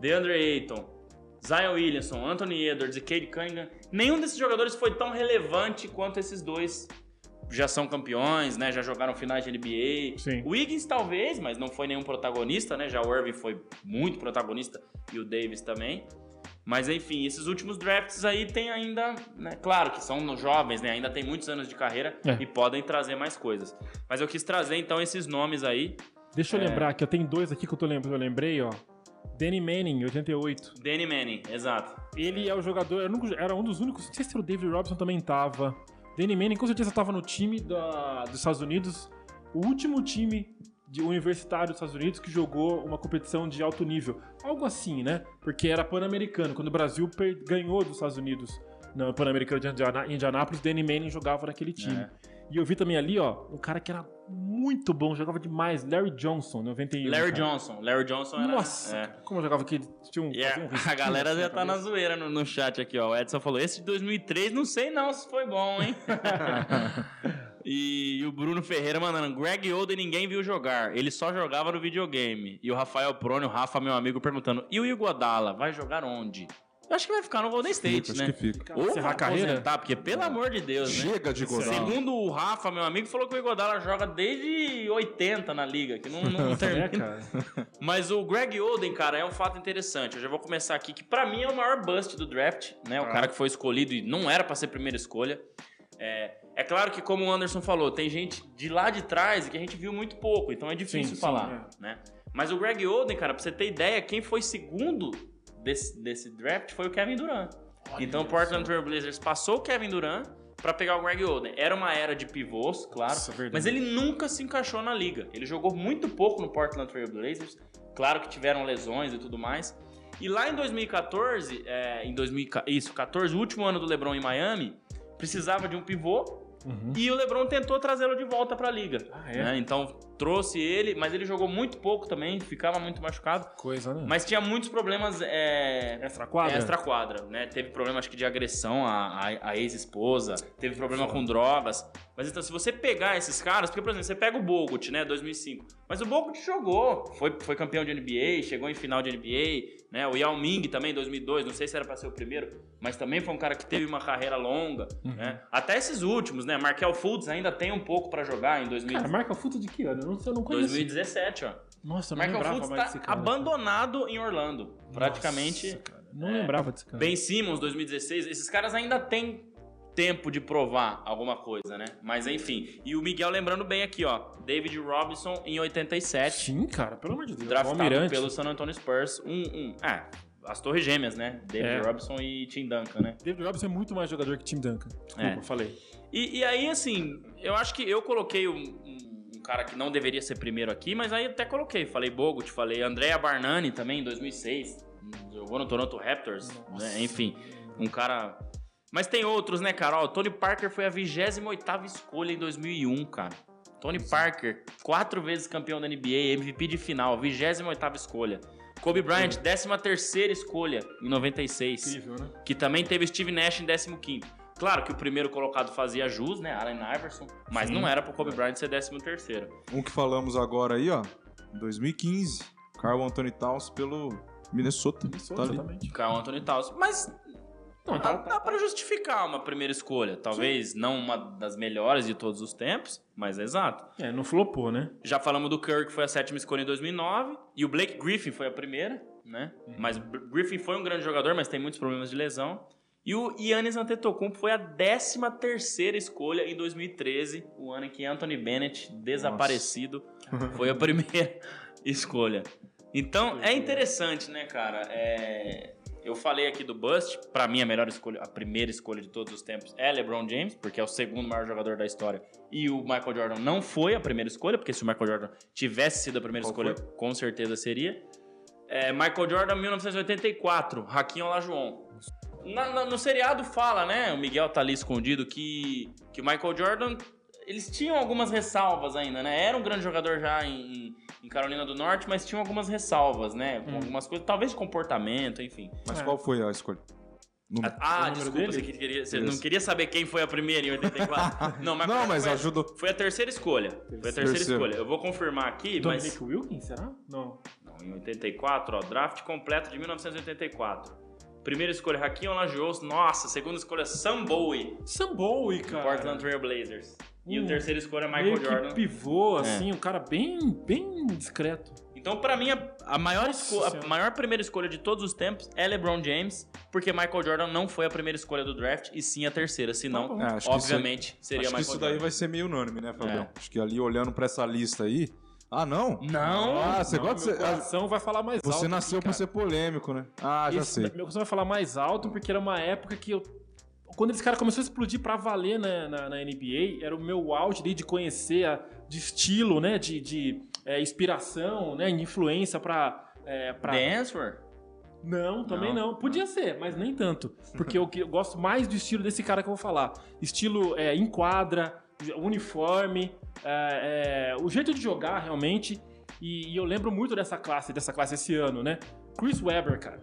DeAndre Ayton, Zion Williamson, Anthony Edwards e Cade Cunningham, nenhum desses jogadores foi tão relevante quanto esses dois. Já são campeões, né? Já jogaram finais de NBA. Sim. O Wiggins talvez, mas não foi nenhum protagonista, né? Já o Irving foi muito protagonista e o Davis também. Mas enfim, esses últimos drafts aí tem ainda, né, claro que são jovens, né, ainda tem muitos anos de carreira É. e podem trazer mais coisas. Mas eu quis trazer então esses nomes aí. Deixa eu É. lembrar que eu tenho dois aqui que eu tô lembrando, eu lembrei, ó. Danny Manning, 88. Danny Manning, exato. Ele é o jogador, era um- era um dos únicos, não sei se o David Robson também tava. Danny Manning com certeza tava no time da- dos Estados Unidos, o último time de universitário dos Estados Unidos que jogou uma competição de alto nível. Algo assim, né? Porque era pan-americano, quando o Brasil ganhou dos Estados Unidos no pan-americano de Indiana- Indianápolis, Danny Manning jogava naquele time. É. E eu vi também ali, ó, um cara que era muito bom, jogava demais, Larry Johnson, 91. Larry cara. Johnson. Larry Johnson era. Nossa, é. como eu jogava aqui, tinha um, *laughs* a, fazia um a galera assim já tá na zoeira no, no chat aqui, ó. O Edson falou: esse de 2003, não sei não se foi bom, hein? *laughs* e, o Bruno Ferreira mandando: Greg Oden ninguém viu jogar, ele só jogava no videogame. E o Rafael Prônio, o Rafa, meu amigo, perguntando: e o Iguodala, vai jogar onde? Eu acho que vai ficar no Golden State, Fica, né? Acho que fica. Cara, Ou encerrar vai a carreira? aposentar, porque pelo amor de Deus, né? Chega de Godala. Segundo o Rafa, meu amigo, falou que o Igodala joga desde 80 na liga, que não, não *laughs* É, termina. Mas o Greg Oden, cara, é um fato interessante. Eu já vou começar aqui, que pra mim é o maior bust do draft, né? O Ah. cara que foi escolhido e não era pra ser primeira escolha. É, é claro que, como o Anderson falou, tem gente de lá de trás que a gente viu muito pouco, então é difícil Sim, sim, falar, né? Mas o Greg Oden, cara, pra você ter ideia, quem foi segundo desse, desse draft foi o Kevin Durant. então o Portland Trail Blazers passou o Kevin Durant pra pegar o Greg Oden. Era uma era de pivôs, claro, Nossa, mas ele nunca se encaixou na liga. Ele jogou muito pouco no Portland Trail Blazers. Claro que tiveram lesões e tudo mais. E lá em 2014, é, em 2000, isso, 14, o último ano do LeBron em Miami, precisava de um pivô Uhum. e o LeBron tentou trazê-lo de volta pra liga. Ah, é? né? Então trouxe ele, mas ele jogou muito pouco também, ficava muito machucado. Coisa, né? Mas tinha muitos problemas é, Extra quadra? extra quadra, né? Teve problema, acho que, de agressão à, à- à ex-esposa, teve problema com drogas. Mas então, se você pegar esses caras, porque, por exemplo, você pega o Bogut, né, 2005, mas o Bogut jogou, foi, foi campeão de NBA, chegou em final de NBA, né? O Yao Ming também, 2002, não sei se era pra ser o primeiro, mas também foi um cara que teve uma carreira longa, Uhum. né? Até esses últimos, né? Markel Fultz ainda tem um pouco pra jogar em 2000, Cara, marca futa de que ano? Eu não, eu não conheço. 2017, ó. Nossa, eu não Markel lembrava Fultz mais tá desse cara. abandonado em Orlando, praticamente... Nossa, cara, não é, lembrava desse cara. Ben Simmons, 2016, esses caras ainda têm tempo de provar alguma coisa, né? Mas enfim. E o Miguel lembrando bem aqui, ó. David Robinson em 87, Sim, cara, pelo amor de Deus. draftado Almirante. pelo San Antonio Spurs. Um, um, ah, as torres gêmeas, né? David É. Robinson e Tim Duncan, né? David Robinson é muito mais jogador que Tim Duncan. Desculpa, É. falei. E, e aí, assim, eu acho que eu coloquei um- um cara que não deveria ser primeiro aqui, mas aí até coloquei. Falei Bogut, falei Andrea Barnani também, em 2006. Jogou no Toronto Raptors, né? Enfim, um cara... Mas tem outros, né, cara? Ó, o Tony Parker foi a 28ª escolha em 2001, cara. Tony Parker, quatro vezes campeão da NBA, MVP de final, 28ª escolha. Kobe Bryant, 13ª escolha em 96 Incrível, né? que também teve Steve Nash em 15 Claro que o primeiro colocado fazia jus, né? Allen Iverson, mas Sim. não era pro Kobe Bryant ser 13 Um que falamos agora aí, ó. 2015. Carl Anthony Towns pelo Minnesota. Minnesota, tá exatamente. Carl Anthony Towns. Mas Não, dá, tá, dá pra justificar uma primeira escolha. Talvez não uma das melhores de todos os tempos, mas é exato. É, não flopou, né? Já falamos do Curry, que foi a sétima escolha em 2009. E o Blake Griffin foi a primeira, né? Mas o Br- Griffin foi um grande jogador, mas tem muitos problemas de lesão. E o Yannis Antetokounmpo foi a 13 terceira escolha em 2013, o ano em que Anthony Bennett, desaparecido, *laughs* foi a primeira escolha. Então, é interessante, né, cara? É, Eu falei aqui do Bust, pra mim a melhor escolha, a primeira escolha de todos os tempos é LeBron James, porque é o segundo maior jogador da história. E o Michael Jordan não foi a primeira escolha, porque se o Michael Jordan tivesse sido a primeira Qual escolha, com certeza seria. É, Michael Jordan, 1984, Hakim Olajuwon. Na- na- no seriado fala, né? O Miguel tá ali escondido que, que o Michael Jordan. Eles tinham algumas ressalvas ainda, né? Era um grande jogador já em, em Carolina do Norte, mas tinham algumas ressalvas, né? Com Hum. algumas coisas, talvez de comportamento, enfim. Mas É. qual foi a escolha? Número. Ah, número desculpa, dele? você, que queria, você não queria saber quem foi a primeira em 84. *laughs* não, mas, Não, mas foi, ajudou. foi a terceira escolha. Foi a terceira Terceiro. escolha. Eu vou confirmar aqui, mas. Dominic Wilkins, será? Não. Não, em 84, ó, draft completo de 1984. Primeira escolha, Hakim Olajuwon. Nossa, segunda escolha, Sam Bowie, Sam Bowie, cara. Portland Trail Blazers. E Hum. o terceira escolha, Meio Michael que Jordan. É. pivô, assim, um cara bem, bem discreto. Então, pra mim, a, a maior, a maior primeira escolha de todos os tempos é LeBron James, porque Michael Jordan não foi a primeira escolha do draft, e sim a terceira. Tá Senão. É, acho que obviamente, seria Acho que Michael isso Jordan. daí vai ser meio unânime, né, Fabião? É. Acho que ali olhando pra essa lista aí. Ah, não? Não! Ah, você Não, gosta de ser. coração vai falar mais alto. Você nasceu cara. ser polêmico, né? Ah, já Esse- sei. Meu coração vai falar mais alto porque era uma época que eu. Quando esse cara começou a explodir pra valer na, na, na NBA, era o meu auge de conhecer a, de estilo, né? De, de é, inspiração, né? Influência pra. É, pra... Dancer? Não, também Não? não. Podia ser, mas nem tanto. Porque eu, que- eu gosto mais do estilo desse cara que eu vou falar. Estilo é, enquadra, uniforme, é, é, o jeito de jogar realmente. E, e eu lembro muito dessa classe, dessa classe esse ano, né? Chris Webber, cara.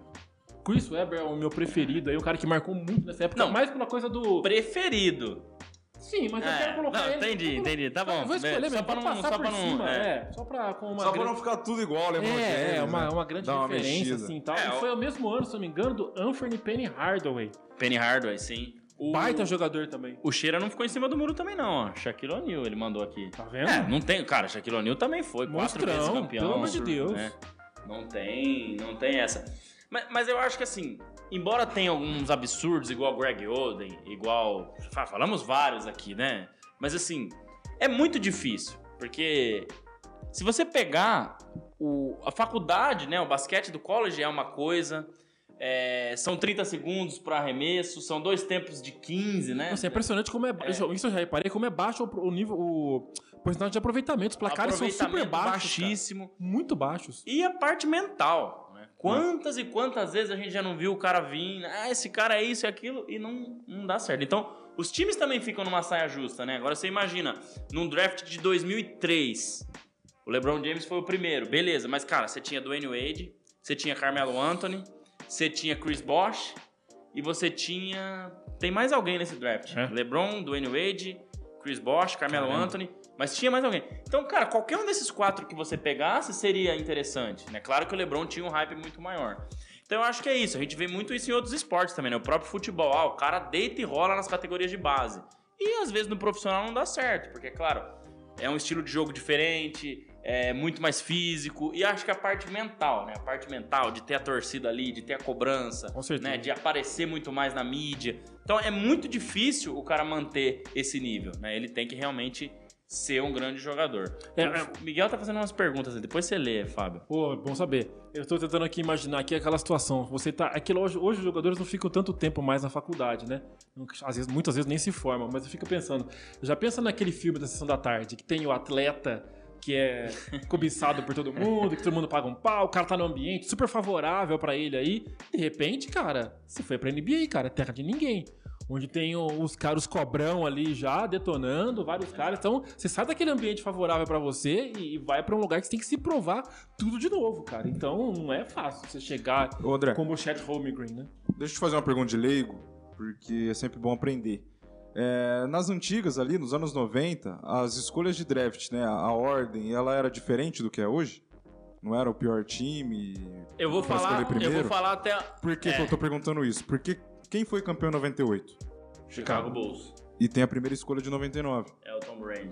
Chris Webber é o meu preferido aí, um cara que marcou muito nessa época. Não. mais pela coisa do. Preferido. Sim, mas eu É, quero colocar não, ele. entendi, eu entendi, tá bom, Eu vou escolher só pra pra não- passar só por pra não- cima. é. É, só pra com uma Só pra grande- não ficar tudo igual, lembrando É, é, uma, né? uma grande uma diferença, mexida. assim, tal. É, E o- foi o mesmo ano, se não me engano, do Anthony Penny Hardaway. Penny Hardaway, sim. O, Baita jogador também. o Shearer não ficou em cima do muro também, não. ó. Shaquille O'Neal, ele mandou aqui. Tá vendo? É, não tem. Cara, Shaquille O'Neal também foi. Quatro Monstrão, vezes campeão. pelo amor de Deus. né? Não tem, não tem essa. Mas, mas eu acho que assim, embora tenha alguns absurdos, igual Greg Oden, igual. fa- Falamos vários aqui, né? Mas assim, é muito difícil. Porque se você pegar o, a faculdade, né? O basquete do college é uma coisa. É, são 30 segundos para arremesso, são dois tempos de 15, né? Nossa, é impressionante como é, baixo. Isso eu já reparei, como é baixo o, o nível, o porcentagem de aproveitamento. Os placares são super baixos. cara. baixíssimo. Muito baixos. E a parte mental, né? Quantas e quantas vezes a gente já não viu o cara vir, ah, esse cara é isso e aquilo, e não, não dá certo. Então, os times também ficam numa saia justa, né? Agora você imagina, num draft de 2003, o LeBron James foi o primeiro, beleza, mas cara, você tinha Dwayne Wade, você tinha Carmelo Anthony, você tinha Chris Bosh, e você tinha. Tem mais alguém nesse draft. É. LeBron, Dwayne Wade, Chris Bosh, Carmelo Caramba. Anthony. Mas tinha mais alguém. Então, cara, qualquer um desses quatro que você pegasse seria interessante, né? Claro que o LeBron tinha um hype muito maior. Então eu acho que é isso. A gente vê muito isso em outros esportes também, né? O próprio futebol. Ah, o cara deita e rola nas categorias de base. E às vezes no profissional não dá certo, porque, claro, é um estilo de jogo diferente, é muito mais físico. E acho que a parte mental, né? A parte mental de ter a torcida ali, de ter a cobrança, né? De aparecer muito mais na mídia. Então é muito difícil o cara manter esse nível, né? Ele tem que realmente ser um grande jogador. É, é. O Miguel tá fazendo umas perguntas aí, depois você lê, Fábio. Pô, bom saber. Eu tô tentando aqui imaginar aqui aquela situação. Você tá. Aquilo hoje, hoje os jogadores não ficam tanto tempo mais na faculdade, né? Não- Às vezes, muitas vezes nem se formam, mas eu fico pensando. Já pensa naquele filme da sessão da tarde, que tem o atleta que é cobiçado por todo mundo, que todo mundo paga um pau, o cara tá no ambiente super favorável pra ele aí. De repente, cara, você foi pra NBA, cara, terra de ninguém. Onde tem os caras, cobrão ali já detonando, vários caras. Então, você sai daquele ambiente favorável pra você e, vai pra um lugar que você tem que se provar tudo de novo, cara. Então, não é fácil você chegar Ô, André, como o Chet Holmgren, né? deixa eu te fazer uma pergunta de leigo, porque é sempre bom aprender. É, nas antigas ali, nos anos 90, as escolhas de draft, né, a, ordem, ela era diferente do que é hoje? Não era o pior time? Eu vou falar, eu primeiro? vou falar até Por que, É. que eu tô perguntando isso? Porque quem foi campeão em 98? Chicago Bulls. E tem a primeira escolha de 99. É o Tom Brady.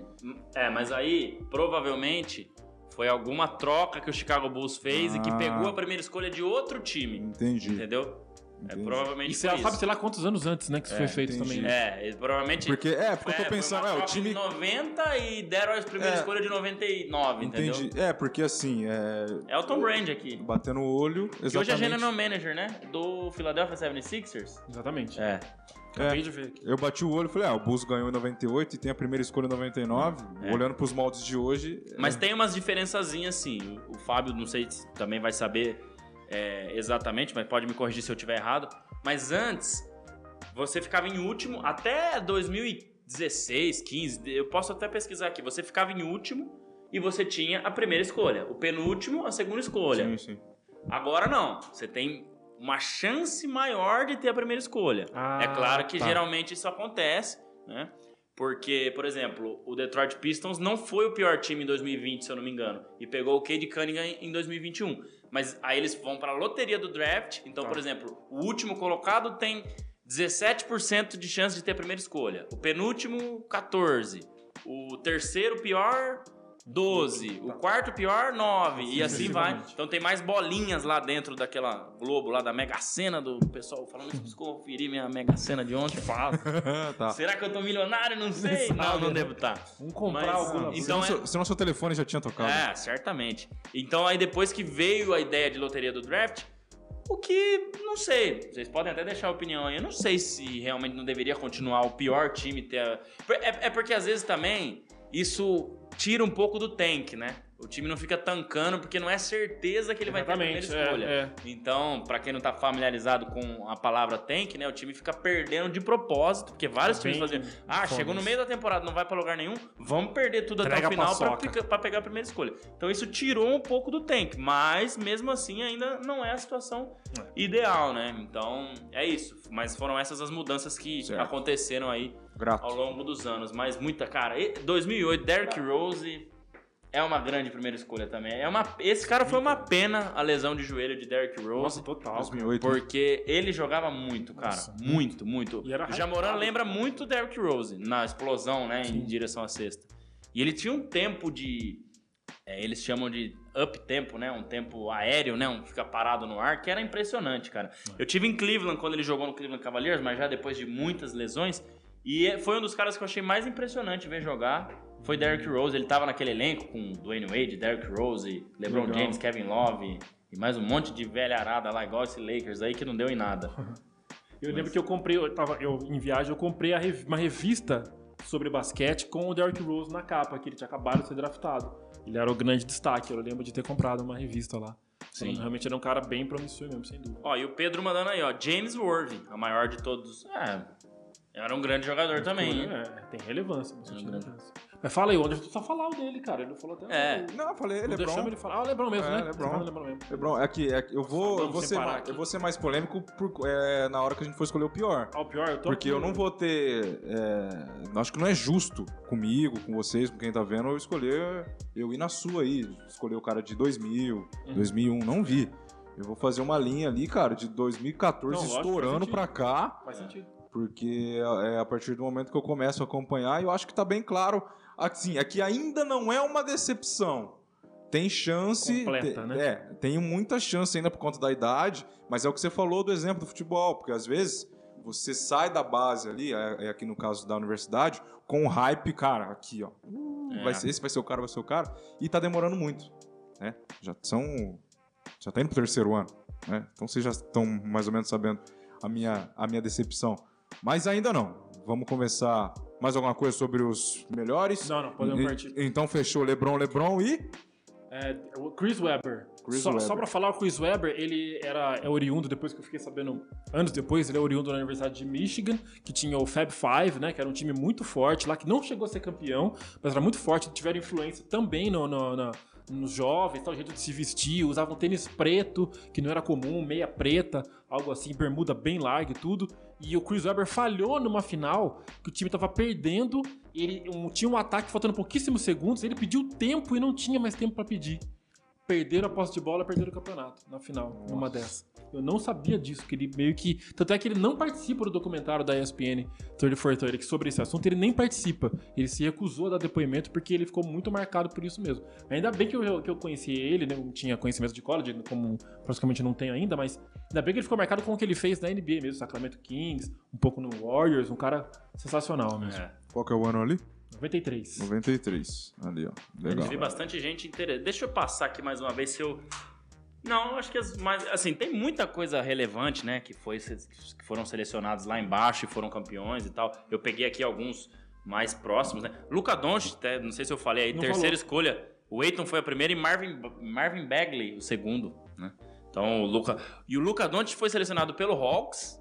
É, mas aí, provavelmente, foi alguma troca que o Chicago Bulls fez e que Ah. pegou a primeira escolha de outro time. Entendi. Entendeu? É entendi. provavelmente E você sabe, isso. sei lá, quantos anos antes, né, que isso É, foi feito entendi. também. É, provavelmente. Porque, é, porque eu é, tô foi pensando, é, o time. de 90 e deram a primeira É. escolha de 99, entendeu? Entendi. É, porque assim, é, É o Tom Brady aqui. batendo o olho, Que exatamente. hoje é general manager, né? Do Philadelphia 76ers. Exatamente. É. Acabei de ver aqui. Eu bati o olho e falei, ah, o Bulls ganhou em 98 e tem a primeira escolha em 99. É. Olhando pros moldes de hoje, Mas tem umas diferençazinhas, sim. O, o Fábio, não sei se também vai saber é, exatamente, mas pode me corrigir se eu estiver errado. Mas antes, você ficava em último até 2016, 15. Eu posso até pesquisar aqui. Você ficava em último e você tinha a primeira escolha. O penúltimo, a segunda escolha. Sim, sim. Agora não. Você tem uma chance maior de ter a primeira escolha. Ah, é claro que tá. geralmente isso acontece, né? Porque, por exemplo, o Detroit Pistons não foi o pior time em 2020, se eu não me engano, e pegou o Cade Cunningham em 2021. Mas aí eles vão para a loteria do draft. Então, Tá. por exemplo, o último colocado tem 17% de chance de ter a primeira escolha. O penúltimo, 14. O terceiro pior, 12. O quarto pior, 9. E assim vai. Então tem mais bolinhas lá dentro daquela Globo lá da Mega Sena do pessoal falando isso, preciso conferir minha Mega Sena de ontem. Fala. *laughs* tá. Será que eu tô milionário? Não sei. Não Não, né? devo estar. Vamos comprar Mas, alguma então senão, é- seu, senão seu telefone já tinha tocado. É, certamente. Então aí depois que veio a ideia de loteria do draft, o que não sei, vocês podem até deixar a opinião aí. Eu não sei se realmente não deveria continuar o pior time ter. a- É, é porque às vezes também isso tira um pouco do tank, né? O time não fica tancando porque não é certeza que ele vai ter a primeira Exatamente, escolha. é, é. Então, pra quem não tá familiarizado com a palavra tank, né? O time fica perdendo de propósito, porque vários times faziam. Ah, foda chegou no meio da temporada, não vai pra lugar nenhum, vamos perder tudo Entrega até o final pra pegar a primeira escolha. Então isso tirou um pouco do tank, mas mesmo assim ainda não é a situação ideal, né? Então é isso. Mas foram essas as mudanças que Certo. aconteceram aí Grato. ao longo dos anos. Mas muita, cara, e- 2008, Derrick Rose é uma grande primeira escolha também. É uma, esse cara foi uma pena a lesão de joelho de Derrick Rose. Nossa, total. 2008. Porque ele jogava muito, cara. Nossa, muito, muito. E era O Jamoran lembra muito o Derrick Rose na explosão, né? Em direção à cesta. E ele tinha um tempo de. é, eles chamam de up tempo, né? Um tempo aéreo, né? Um fica parado no ar, que era impressionante, cara. Eu tive em Cleveland quando ele jogou no Cleveland Cavaliers, mas já depois de muitas lesões. E é- foi um dos caras que eu achei mais impressionante ver jogar. Foi Derrick Rose. Ele tava naquele elenco com Dwayne Wade, Derrick Rose, LeBron Legal. James, Kevin Love e mais um monte de velha arada lá, igual esse Lakers aí, que não deu em nada. *laughs* Eu lembro que eu comprei, eu tava eu, em viagem, eu comprei a rev- uma revista sobre basquete com o Derrick Rose na capa, que ele tinha acabado de ser draftado. Ele era o grande destaque, eu lembro de ter comprado uma revista lá. Sim. Falando, Realmente era um cara bem promissor mesmo, sem dúvida. Ó, e o Pedro mandando aí, ó. James Worthy, a maior de todos. É, era um grande jogador também, hein? É, tem relevância, bastante É um grande- relevância. Mas fala aí, o Anderson precisa falar o dele, cara. Ele não falou até É. o- Não, eu falei, Não Lebron. deixamos ele falar. Ah, o Lebron mesmo, É, né? Lebron. Você fala Lebron mesmo. Lebron, é que, é que eu vou, eu vou, ser mais, aqui. eu vou ser mais polêmico por- é, na hora que a gente for escolher o pior. Ah, o pior, eu tô Porque aqui, eu não vou ter. é, acho que não é justo comigo, com vocês, com quem tá vendo, eu escolher. Eu ir na sua aí. Escolher o cara de 2000, Uhum. 2001. Não vi. Eu vou fazer uma linha ali, cara, de 2014 Não, estourando pra cá. Faz sentido. Porque é a partir do momento que eu começo a acompanhar, eu acho que tá bem claro. Assim, é que ainda não é uma decepção. Tem chance. Completa, te- né? É, tem muita chance ainda por conta da idade, mas é o que você falou do exemplo do futebol, porque às vezes você sai da base ali, é, é aqui no caso da universidade, com o hype, cara, aqui, ó. Uh, É. vai ser, esse vai ser o cara, vai ser o cara, e tá demorando muito, né? Já são. Já tá indo pro terceiro ano, né? Então vocês já estão mais ou menos sabendo a minha, a minha decepção. Mas ainda não. Vamos começar mais alguma coisa sobre os melhores? Não, não, podemos E- partir. Então fechou LeBron, LeBron e É, o Chris Webber. Chris só, Webber. só pra falar, o Chris Webber, ele era, é oriundo, depois que eu fiquei sabendo, anos depois, ele é oriundo da Universidade de Michigan, que tinha o Fab Five, né, que era um time muito forte lá, que não chegou a ser campeão, mas era muito forte, tiveram influência também no, no- na- nos jovens, tal, jeito de se vestir, usavam tênis preto, que não era comum, meia preta, algo assim, bermuda bem larga e tudo. E o Chris Webber falhou numa final que o time tava perdendo, ele um- tinha um ataque faltando pouquíssimos segundos, ele pediu tempo e não tinha mais tempo pra pedir perderam a posse de bola, perderam o campeonato na final, numa dessa. Eu não sabia disso, que ele meio que. Tanto é que ele não participa do documentário da ESPN 3430, que sobre esse assunto ele nem participa. Ele se recusou a dar depoimento porque ele ficou muito marcado por isso mesmo. Ainda bem que eu, que eu conheci ele, né? Eu tinha conhecimento de college, como praticamente não tenho ainda, mas ainda bem que ele ficou marcado com o que ele fez na NBA mesmo, Sacramento Kings, um pouco no Warriors, um cara sensacional mesmo. É. qual que é o ano ali? 93. 93. Ali, ó. Legal. gente vê bastante gente interessante. Deixa eu passar aqui mais uma vez se eu. Não, acho que as mais. Assim, tem muita coisa relevante, né? Que, foi, que foram selecionados lá embaixo e foram campeões e tal. Eu peguei aqui alguns mais próximos, né? Luca Doncic, não sei se eu falei aí, Não terceira falou. escolha. O Aiton foi a primeira e Marvin, Marvin Bagley o segundo, né? Então, o Luca. E o Luca Doncic foi selecionado pelo Hawks,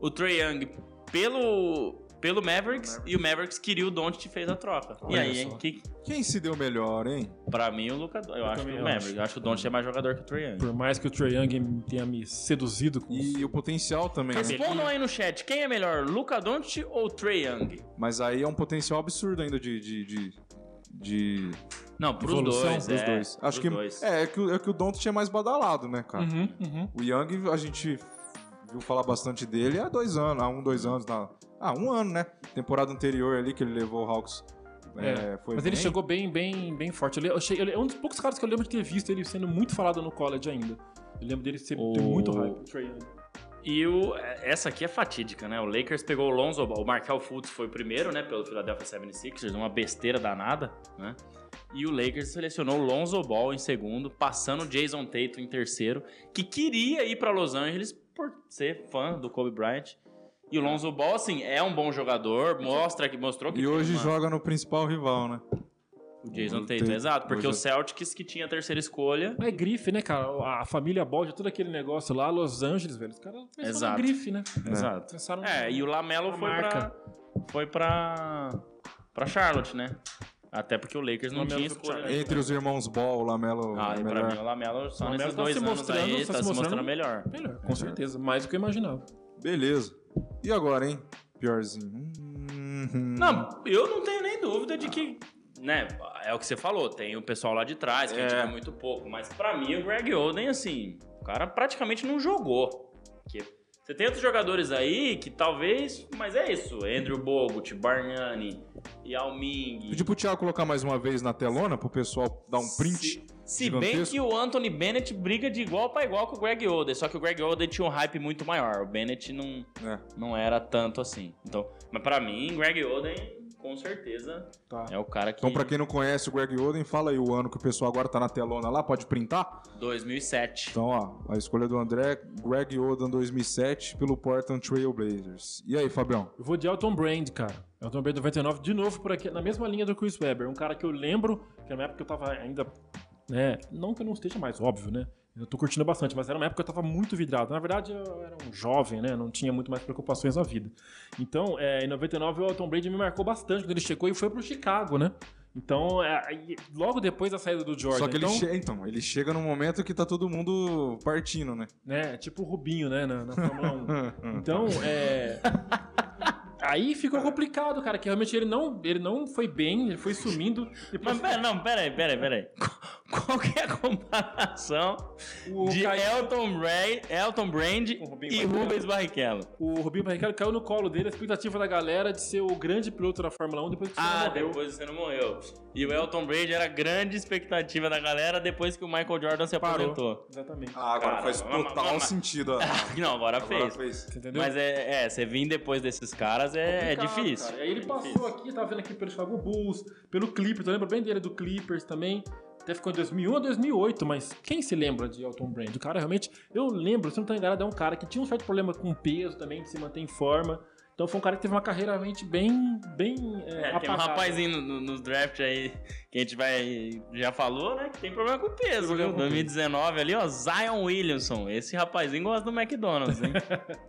o Trey Young pelo. Pelo Mavericks, e o Mavericks queria o Doncic e fez a troca. e Olha aí, só. hein? Que, Quem se deu melhor, hein? Pra mim, o Luca Eu, acho que o acho. Maverick. Eu acho que o Doncic é mais jogador que o Trae Young. Por mais que o Trae Young tenha me seduzido com E o potencial também, né? Respondam aí no chat. Quem é melhor, Luca Doncic ou Trae Young? Mas aí é um potencial absurdo ainda de. de, de, de- Não, pros Evolução dois. dos é, dois. Acho pros que. dois. É, é que, o- é que o Don't tinha mais badalado, né, cara? Uhum, uhum. O Young, a gente viu falar bastante dele há dois anos, há um, dois anos. Na, ah, um ano, né? Temporada anterior ali que ele levou o Hawks. É, foi Mas ele bem. chegou bem, bem, bem forte. Eu, eu achei- ele é um dos poucos caras que eu lembro de ter visto ele sendo muito falado no college ainda. Eu lembro dele ser, ter O- muito hype. E o, essa aqui é fatídica, né? O Lakers pegou o Lonzo Ball. O Markel Fultz foi o primeiro, né? Pelo Philadelphia 76ers. Uma besteira danada, né? E o Lakers selecionou o Lonzo Ball em segundo, passando o Jason Tatum em terceiro, que queria ir pra Los Angeles por ser fã do Kobe Bryant. E o Lonzo Ball, assim, é um bom jogador, mostra que mostrou que E hoje uma- joga no principal rival, né? o Jason Tatum, exato, porque Hoje- o Celtics que tinha a terceira escolha. É grife, né, cara? A família Ball, todo aquele negócio lá, Los Angeles, velho. Os caras pensaram Exato. no grife, né? Exato. Pensaram É, e o Lamelo foi marca. pra, foi pra. pra Charlotte, né? Até porque o Lakers não tinha escolha. Charlotte. Entre os irmãos Ball, o Lamelo. Ah, é e pra mim o Lamelo só O Lamelo nesses tá dois se anos mostrando- aí tá tá se mostrando mostrando- melhor. Melhor, com certeza. Mais do que eu imaginava. Beleza. E agora, hein? Piorzinho. Hum, Não, eu não tenho nem dúvida de que, né, é o que você falou, tem o pessoal lá de trás, que a gente É. vê muito pouco, mas pra mim o Greg Oden, assim, o cara praticamente não jogou. Que você tem outros jogadores aí que talvez, mas é isso, Andrew Bogut, Bargnani, Yao Ming... Pedi pro Thiago colocar mais uma vez na telona pro pessoal dar um print. Se, se bem que o Anthony Bennett briga de igual pra igual com o Greg Oden, só que o Greg Oden tinha um hype muito maior, o Bennett não, É. não era tanto assim. Então, mas pra mim, Greg Oden, com certeza, Tá. é o cara que... Então, pra quem não conhece o Greg Oden, fala aí o ano que o pessoal agora tá na telona lá, pode printar? 2007. Então, ó, a escolha do André, Greg Oden 2007 pelo Portland Trail Blazers. E aí, Fabião? Eu vou de Elton Brand, cara. Elton Brand 99, de novo por aqui, na mesma linha do Chris Webber. Um cara que eu lembro, que na época eu tava ainda, né, não que eu não esteja mais, óbvio, né? Eu tô curtindo bastante, mas era uma época que eu tava muito vidrado. Na verdade, eu era um jovem, né? Não tinha muito mais preocupações na vida. Então, é, em 99, o Elton Brand me marcou bastante quando ele chegou e foi pro Chicago, né? Então, é, logo depois da saída do Jordan. Só que ele, então, che- então, ele chega num momento que tá todo mundo partindo, né? né? Tipo o Rubinho, né? Na, na Fórmula 1. *laughs* Então, é. Aí ficou complicado, cara, que realmente ele não, ele não foi bem, ele foi sumindo. Depois, Mas pera, não, pera aí, pera aí, pera aí. *laughs* Qual que é a comparação o, de Caio- Elton, Brand, Elton Brand e. Rubens Barrichello? o Rubinho Barrichello caiu no colo dele, a expectativa da galera de ser o grande piloto da Fórmula 1 depois que o Ah, depois você não morreu. E o Elton Brand era a grande expectativa da galera depois que o Michael Jordan se Parou. aposentou. Exatamente. Ah, agora Cara, faz vamos- total vamos- sentido. ah, *laughs* Não, agora, Agora fez. fez. Mas é, é, você vir depois desses caras é, é Complicado, difícil. cara. Aí ele É passou difícil. aqui, tava vendo aqui pelo Chicago Bulls, pelo Clippers, eu lembro bem dele do Clippers também. Até ficou em 2001 ou 2008, mas quem se lembra de Elton Brand? O cara realmente, eu lembro, se não tô enganado, é um cara que tinha um certo problema com peso também, de se manter em forma. Então foi um cara que teve uma carreira realmente bem, bem é, É, tem um rapazinho no, no, nos draft aí que a gente vai. Já falou, né? Que tem problema com peso, Problema viu? com 2019 ali, ó. Zion Williamson. Esse rapazinho gosta do McDonald's, hein? *laughs*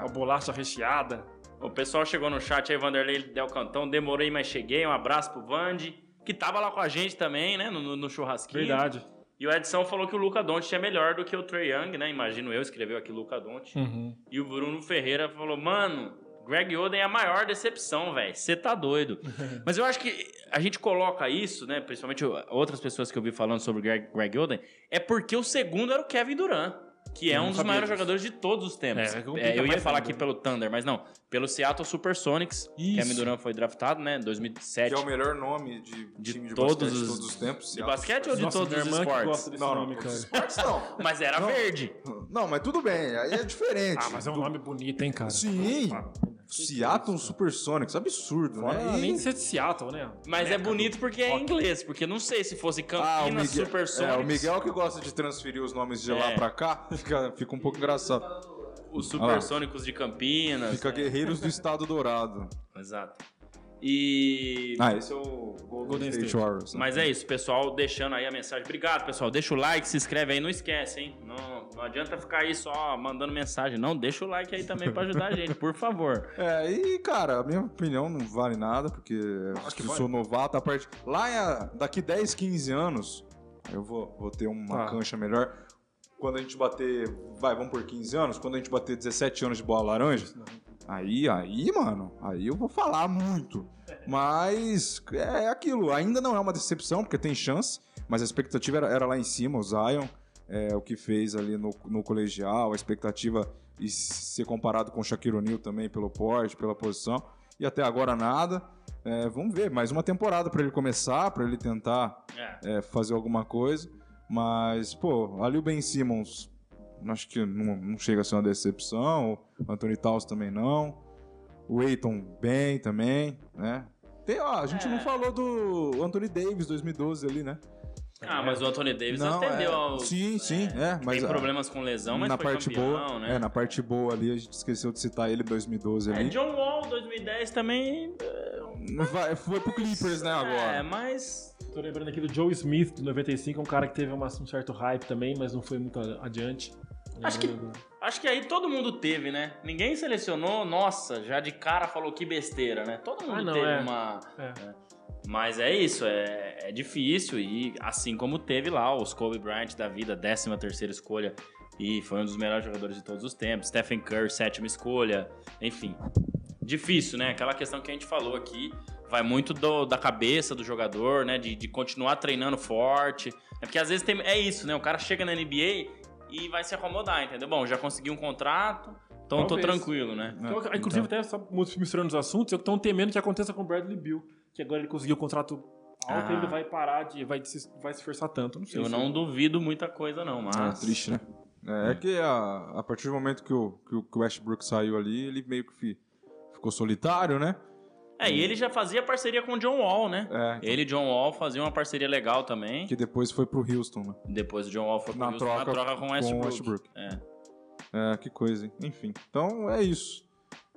A bolacha recheada. O pessoal chegou no chat aí, Vanderlei Del Cantão. Demorei, mas cheguei. Um abraço pro Vande, que tava lá com a gente também, né? No, no- churrasquinho. Verdade. E o Edson falou que o Luca Doncic é melhor do que o Trey Young, né? Imagino eu, escreveu aqui Luca Doncic. Uhum. E o Bruno Ferreira falou, mano, Greg Oden é a maior decepção, velho. Você tá doido. *laughs* Mas eu acho que a gente coloca isso, né? Principalmente outras pessoas que eu vi falando sobre Greg, Greg Oden, é porque o segundo era o Kevin Durant. Que é um não dos maiores disso. jogadores de todos os tempos. É, complica É, eu ia falar ainda, aqui pelo Thunder, mas não. Pelo Seattle Supersonics. Isso. Kevin Durant foi draftado, né? 2007. Que é o melhor nome de, De time de todos basquete os- de todos os tempos. De Seattle basquete ou de Nossa, todos os esportes? gosta desse Não, não, nome, todos cara. esportes não. *laughs* Mas era Não. verde. Não, mas tudo bem, aí é diferente. Ah, mas é um nome bonito, hein, cara? Sim. Ah, Seattle Supersonics, absurdo, Fora né? além E- de ser de Seattle, né? Mas é bonito porque é em inglês. Porque não sei se fosse Ah, Campinas Miguel, Supersonics. é, o Miguel que gosta de transferir os nomes de lá É. pra cá, *laughs* fica, fica um pouco engraçado. Os Supersônicos de Campinas. Fica Guerreiros do Estado Dourado. *laughs* Exato. E. Ah, esse é o Golden, Golden State, State. Warriors. né? Mas é isso, pessoal, deixando aí a mensagem. Obrigado, pessoal. Deixa o like, se inscreve aí, não esquece, hein? Não, não adianta ficar aí só mandando mensagem, não. Deixa o like aí também pra ajudar a gente, por favor. *laughs* É, e cara, a minha opinião não vale nada, porque acho que eu sou novato. A parte... Lá em- daqui 10, 15 anos, eu vou, vou ter uma Tá. cancha melhor. Quando a gente bater. Vai, vamos por 15 anos. Quando a gente bater 17 anos de bola laranja, aí, aí, mano, aí eu vou falar muito. Mas é aquilo, ainda não é uma decepção, porque tem chance, mas a expectativa era, era lá em cima, o Zion, é, o que fez ali no, no colegial, a expectativa e ser comparado com o Shaquille O'Neal também pelo porte, pela posição, e até agora nada. É, vamos ver, mais uma temporada para ele começar, para ele tentar É. é, fazer alguma coisa. Mas, pô, ali o Ben Simmons, acho que não, não chega a ser uma decepção. O Anthony Towns também não. O Aiton bem também, né? Tem, ó, a gente É. não falou do Anthony Davis 2012 ali, né? Ah, mas o Anthony Davis não, atendeu é, ao. Sim, sim, é. Mas Tem problemas com lesão, mas na foi parte campeão, boa, né? é, na parte boa ali, a gente esqueceu de citar ele em 2012 É, ali. John Wall 2010 também. Vai- foi pro Clippers, né, É, agora. mas. Tô lembrando aqui do Joe Smith, de 95, um cara que teve uma- um certo hype também, mas não foi muito adiante. Acho que- Acho que aí todo mundo teve, né? Ninguém selecionou, nossa, já de cara falou que besteira, né? Todo mundo Ah, não, teve é. uma. É. Mas é isso, é, é difícil. E assim como teve lá os Kobe Bryant da vida, 13 terceira escolha. E foi um dos melhores jogadores de todos os tempos. Stephen Curry, sétima escolha. Enfim. difícil, né? Aquela questão que a gente falou aqui. Vai muito do- da cabeça do jogador, né? De, de continuar treinando forte. É porque às vezes tem, é isso, né? O cara chega na NBA e vai se acomodar, entendeu? Bom, já consegui um contrato, então tô Talvez. tranquilo, né? Então, inclusive, até só misturando os assuntos, eu tô temendo que aconteça com o Bradley Bill. Que agora ele conseguiu o contrato alto Ah. ele vai parar de. vai se, vai se esforçar tanto. Não sei Eu se- não duvido muita coisa, não, É mas. triste, né? É, é que a, a partir do momento que o, que o Westbrook saiu ali, ele meio que fi- ficou solitário, né? É, e ele já fazia parceria com o John Wall, né? É, Ele e John Wall faziam uma parceria legal também. que depois foi pro Houston, né? Depois o John Wall foi pro Na Houston troca na troca com o com Westbrook. Westbrook. É. É, que coisa, hein? Enfim. Então é isso.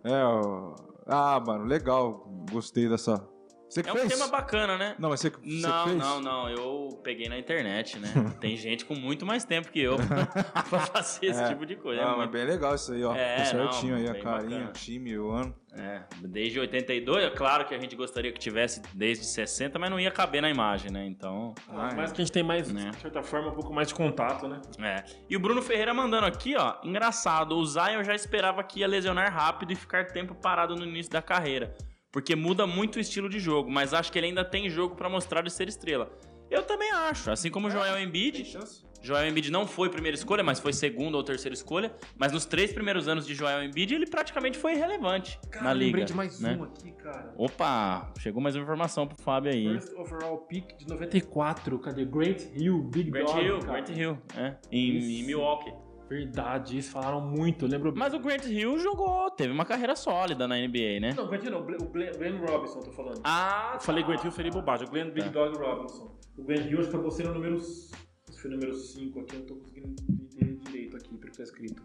É, ó, ah, mano, legal. Gostei dessa. Você que É um fez? tema bacana, né? Não, mas você, você Não, fez? não, não. Eu peguei na internet, né? *laughs* Tem gente com muito mais tempo que eu pra *laughs* fazer esse É. tipo de coisa. Ah, É mas muito- bem legal isso aí, ó. É, Ficou certinho não, aí, a carinha, bacana. o time, o ano. É, desde 82, é claro que a gente gostaria que tivesse desde 60, mas não ia caber na imagem, né? Então, Ah, Mas que a gente tem mais, Né. de certa forma, um pouco mais de contato, né? é. E o Bruno Ferreira mandando aqui, ó, engraçado, o Zion já esperava que ia lesionar rápido e ficar tempo parado no início da carreira, porque muda muito o estilo de jogo, mas acho que ele ainda tem jogo pra mostrar de ser estrela. Eu também acho, assim como o Joel Embiid. Joel Embiid não foi primeira escolha, mas foi segunda ou terceira escolha. Mas nos três primeiros anos de Joel Embiid, ele praticamente foi irrelevante Cara, na liga. lembrei de mais né? um aqui, cara. Opa, chegou mais uma informação pro Fábio aí. First overall pick de 94. Cadê? Grant Hill, Big Grant Dog, Hill, cara. Grant Hill, é, em, em Milwaukee. Verdade, isso falaram muito. Eu lembro... Mas o Grant Hill jogou, teve uma carreira sólida na NBA, né? Não, Grant Hill não. O Glenn, o Glenn Robinson, tô falando. Ah, Eu falei Grant Hill, falei bobagem. O Glenn Big Tá. Dog Robinson. O Grant Hill acho que acabou sendo o número... Se foi o número 5 aqui, eu não tô conseguindo entender direito aqui, pelo que tá escrito.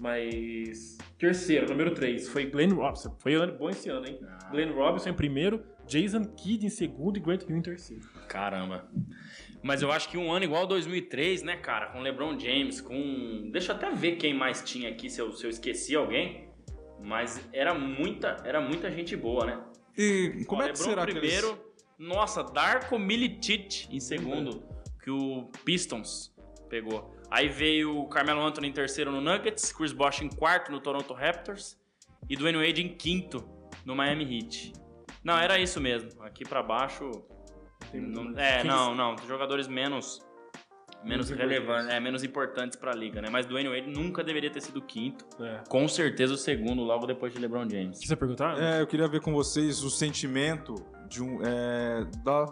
Mas... Terceiro, número 3, foi Glenn Robinson. Foi ano- bom esse ano, hein? Ah. Glenn Robinson em primeiro, Jason Kidd em segundo e Grant Hill em terceiro. Caramba. Mas eu acho que um ano igual 2003, né, cara? Com LeBron James, com. Deixa eu até ver quem mais tinha aqui, se eu, se eu esqueci alguém. Mas era muita, era muita gente boa, né? E como Ó, é que LeBron será que primeiro, eles... nossa, Darko Milicic em segundo, que o Pistons pegou. Aí veio o Carmelo Anthony em terceiro no Nuggets, Chris Bosh em quarto no Toronto Raptors e Dwayne Wade em quinto no Miami Heat. Não, era isso mesmo. Aqui pra baixo, Tem não- é, Quem- não, não, jogadores menos menos relevantes, importantes. é, menos importantes pra liga, né? Mas Dwayne Wade nunca deveria ter sido quinto, É. com certeza o segundo logo depois de LeBron James. Você perguntar? É, eu queria ver com vocês o sentimento de um, é, da,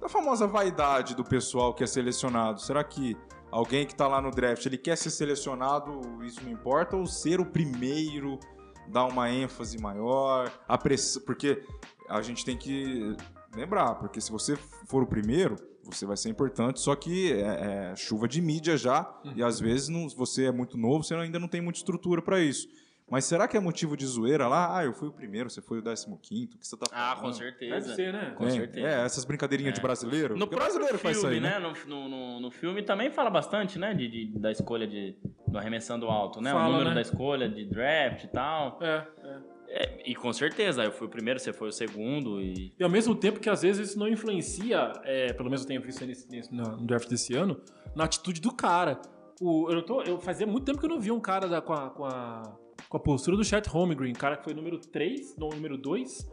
da famosa vaidade do pessoal que é selecionado. Será que alguém que tá lá no draft, ele quer ser selecionado, isso não importa? Ou ser o primeiro dá uma ênfase maior? A press... Porque a gente tem que lembrar, porque se você for o primeiro, você vai ser importante, só que é, é chuva de mídia já, e às vezes não- você é muito novo, você ainda não tem muita estrutura para isso. Mas será que é motivo de zoeira lá? Ah, eu fui o primeiro, você foi o décimo quinto, o que você tá falando? Ah, com certeza. Deve ser, né? Com É, certeza. É, essas brincadeirinhas de brasileiro. No brasileiro filme, faz isso aí, né? né? No, no, no filme também fala bastante, né? De, de- da escolha de, do arremessando alto, né? Fala, o número né? da escolha de draft e tal. É, é. É, e com certeza, eu fui o primeiro, você foi o segundo e... E ao mesmo tempo que às vezes isso não influencia, é, pelo menos eu tenho visto nesse, nesse- no no draft desse ano, na atitude do cara. O, eu, tô, eu fazia muito tempo que eu não via um cara da- com, a, com, a, com a postura do Chat Holmgren, cara que foi número 3, não, número 2,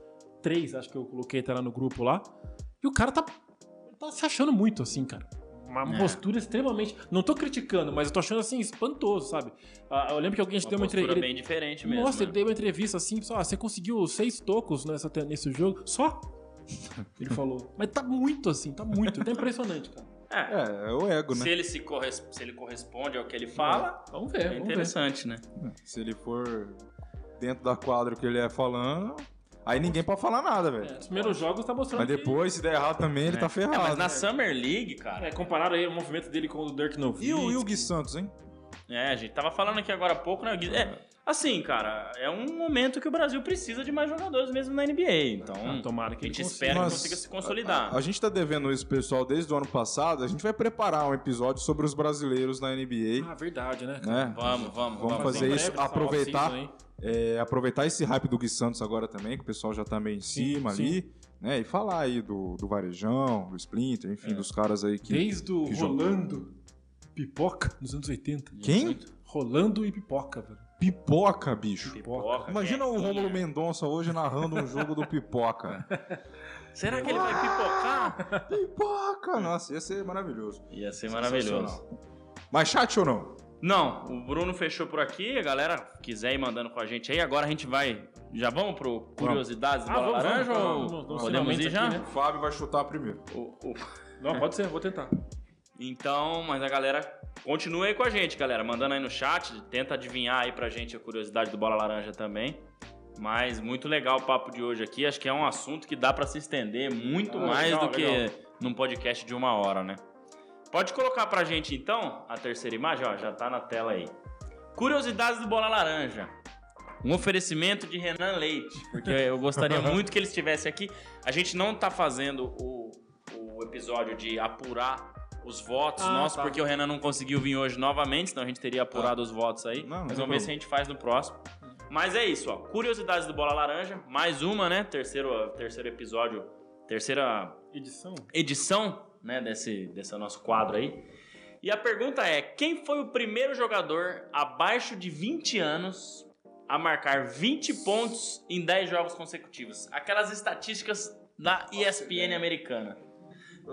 3, acho que eu coloquei, tá lá no grupo lá. E o cara tá, tá se achando muito assim, cara. Uma É. postura extremamente. Não tô criticando, mas eu tô achando assim espantoso, sabe? Ah, eu lembro que alguém Uma deu uma entrevista. bem diferente mesmo. Nossa, né? ele deu uma entrevista assim, só, ah, você conseguiu seis tocos nessa, nesse jogo? Só? *laughs* Ele falou. Mas tá muito assim, tá muito. Tá impressionante, cara. É, É, é o ego, né? se, ele se, corres- se ele corresponde ao que ele fala, Vamos ver, é, vamos ver. interessante, né? Se ele for dentro da quadra que ele é falando, aí ninguém pode falar nada, velho. É, os primeiros jogos tá mostrando Mas depois, se der errado também, ele É. tá É, ferrado. mas na né? Summer League, que... cara... É, compararam aí o movimento dele com o do Dirk Nowitzki. E o, e o Gui Santos, hein? É, a gente tava falando aqui agora há pouco, né? Gui? É, assim, cara, é um momento que o Brasil precisa de mais jogadores mesmo na NBA. Então, Ah, tomara que a gente ele espera consiga. que consiga se consolidar. A, a gente tá devendo isso, pessoal, desde o ano passado. A gente vai preparar um episódio sobre os brasileiros na NBA. Ah, verdade, né? né? Vamos, vamos, Vamos vamos. fazer isso, breve, aproveitar. É, aproveitar esse hype do Gui Santos agora também, que o pessoal já tá meio em cima sim. ali, né? E falar aí do, do Varejão, do Splinter, enfim, É. dos caras aí que. Desde o que jogou. Rolando Pipoca, nos anos 80. Quem? Rolando e Pipoca, velho. Pipoca, bicho. Pipoca. Imagina o Guequinha. Rômulo Mendonça hoje narrando um jogo do Pipoca. *laughs* Será que ele vai pipocar? Pipoca! Nossa, ia ser maravilhoso. Ia ser maravilhoso. Mas chat ou não? Não, o Bruno fechou por aqui. A galera quiser ir mandando com a gente aí. Agora a gente vai. Já vamos pro Curiosidades do Ah, Bola vamos, Laranja vamos, ou vamos, vamos, podemos ir já? aqui, né? O Fábio vai chutar primeiro. O- o- *laughs* Não, pode ser, vou tentar. Então, mas a galera continua aí com a gente, galera. Mandando aí no chat. Tenta adivinhar aí pra gente a curiosidade do Bola Laranja também. Mas muito legal o papo de hoje aqui. Acho que é um assunto que dá pra se estender muito Ah, mais legal, do que legal. num podcast de uma hora, né? Pode colocar pra gente então a terceira imagem, ó, já tá na tela aí. Curiosidades do Bola Laranja. Um oferecimento de Renan Leite, porque eu gostaria *laughs* muito que ele estivesse aqui. A gente não tá fazendo o, o episódio de apurar os votos Ah, nossos, tá. porque o Renan não conseguiu vir hoje novamente, senão a gente teria apurado os votos aí. Não, Mas vamos ver se a gente faz no próximo. Mas é isso, ó. Curiosidades do Bola Laranja, mais uma, né? Terceiro, terceiro episódio, terceira Edição? edição, né, desse, desse nosso quadro aí. E a pergunta é: quem foi o primeiro jogador abaixo de 20 anos a marcar 20 pontos em 10 jogos consecutivos? Aquelas estatísticas da ESPN americana.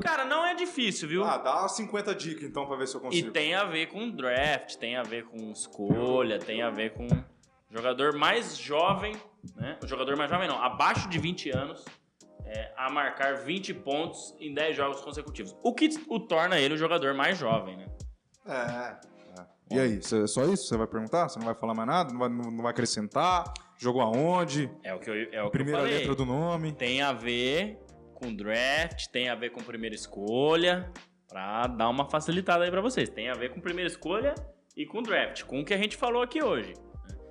Cara, não é difícil, viu? Ah, dá 50 dicas então pra ver se eu E consigo. tem a ver com draft, tem a ver com escolha, tem a ver com jogador mais jovem, né? O jogador mais jovem não, abaixo de 20 anos, é, a marcar 20 pontos em 10 jogos consecutivos. O que o torna ele o jogador mais jovem, né? É. é. E aí, cê- só isso? Você vai perguntar? Você não vai falar mais nada? Não vai, não não vai acrescentar? Jogou aonde? É o que eu, é o que Primeira eu falei. letra do nome? Tem a ver com draft, tem a ver com primeira escolha, pra dar uma facilitada aí pra vocês. Tem a ver com primeira escolha e com draft, com o que a gente falou aqui hoje.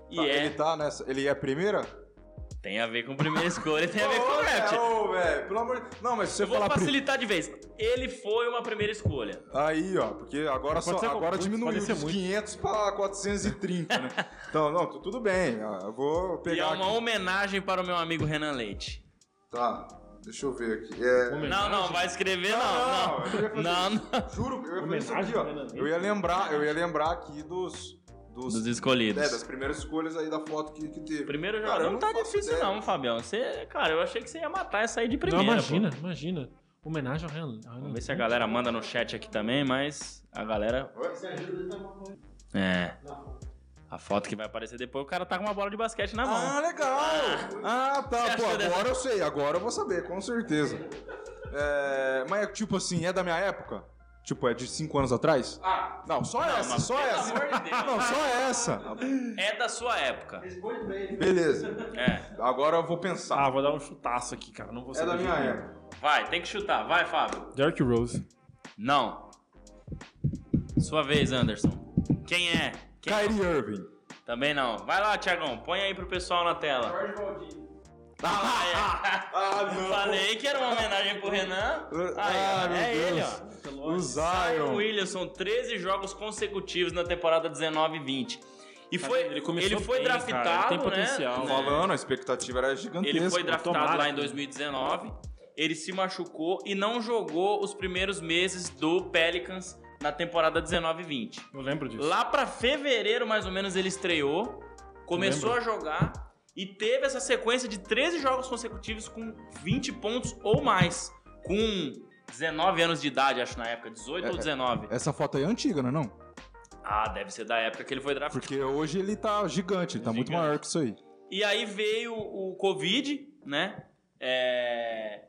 E Tá, é, Ele tá nessa. Ele é a primeira? Tem a ver com primeira *laughs* escolha e tem a ver com Ô, draft. Ô, velho, pelo amor de Não, mas se você Eu vou falar. pri- facilitar de vez. Ele foi uma primeira escolha. Aí, ó, porque agora, só, Pode ser agora muito, diminuiu pode ser dos muito. 500 pra 430, né? *laughs* Então, não, tu- tudo bem. ó, Eu vou E é pegar. uma aqui. homenagem para o meu amigo Renan Leite. Tá, deixa eu ver aqui. É... Homenagem? Não, não, vai escrever não. Não, Não, eu ia fazer não. isso. não. Juro, eu ia fazer isso Homenagem aqui, ó. Leite? Eu ia lembrar, eu ia lembrar aqui dos. Dos, Dos escolhidos. É, das primeiras escolhas aí da foto que, que teve. Primeiro Cara, jogador eu não tá difícil ideia. não, Fabião. Você, cara, eu achei que você ia matar essa aí de primeira. não, pô. imagina, imagina. Homenagem ao Renan. Vamos ver se a galera manda no chat aqui também, mas a galera. É. A foto que vai aparecer depois, o cara tá com uma bola de basquete na mão. Ah, legal! Ah, Você tá. Pô, achou dessa- agora eu sei, agora eu vou saber, com certeza. É, mas é tipo assim, é da minha época? Tipo, é de 5 anos atrás? Ah, Não, só essa, mas só pelo essa. amor de Deus. Não, só essa. é da sua época. Beleza. É. Agora eu vou pensar. Ah, vou dar um chutaço aqui, cara. Não vou é da minha quem. época. Vai, tem que chutar. Vai, Fábio. Derrick Rose. Não. Sua vez, Anderson. Quem é? Quem é? Kyrie Irving. Também não. Vai lá, Tiagão. Põe aí pro pessoal na tela. Ah, Ah, é. Falei que era uma homenagem pro Renan. Aí, Ah, meu é ele, Deus. ó. O Zion Zion. Williamson, 13 jogos consecutivos na temporada 19 e 20. E foi, Ele ele, começou foi bem, cara, draftado, ele tem potencial. né? Tô falando, a expectativa era gigantesca. Ele foi draftado tomara lá em que- 2019. Ele se machucou e não jogou os primeiros meses do Pelicans na temporada 19 e 20. Eu lembro disso. Lá pra fevereiro, mais ou menos, ele estreou, começou a jogar e teve essa sequência de 13 jogos consecutivos com 20 pontos ou mais. Com 19 anos de idade, acho, na época, 18 É, ou é. 19. Essa foto aí é antiga, não é não? Ah, deve ser da época que ele foi draftado. Porque hoje ele tá gigante, ele tá muito Gigante. maior que isso aí. E aí veio o Covid, né? É,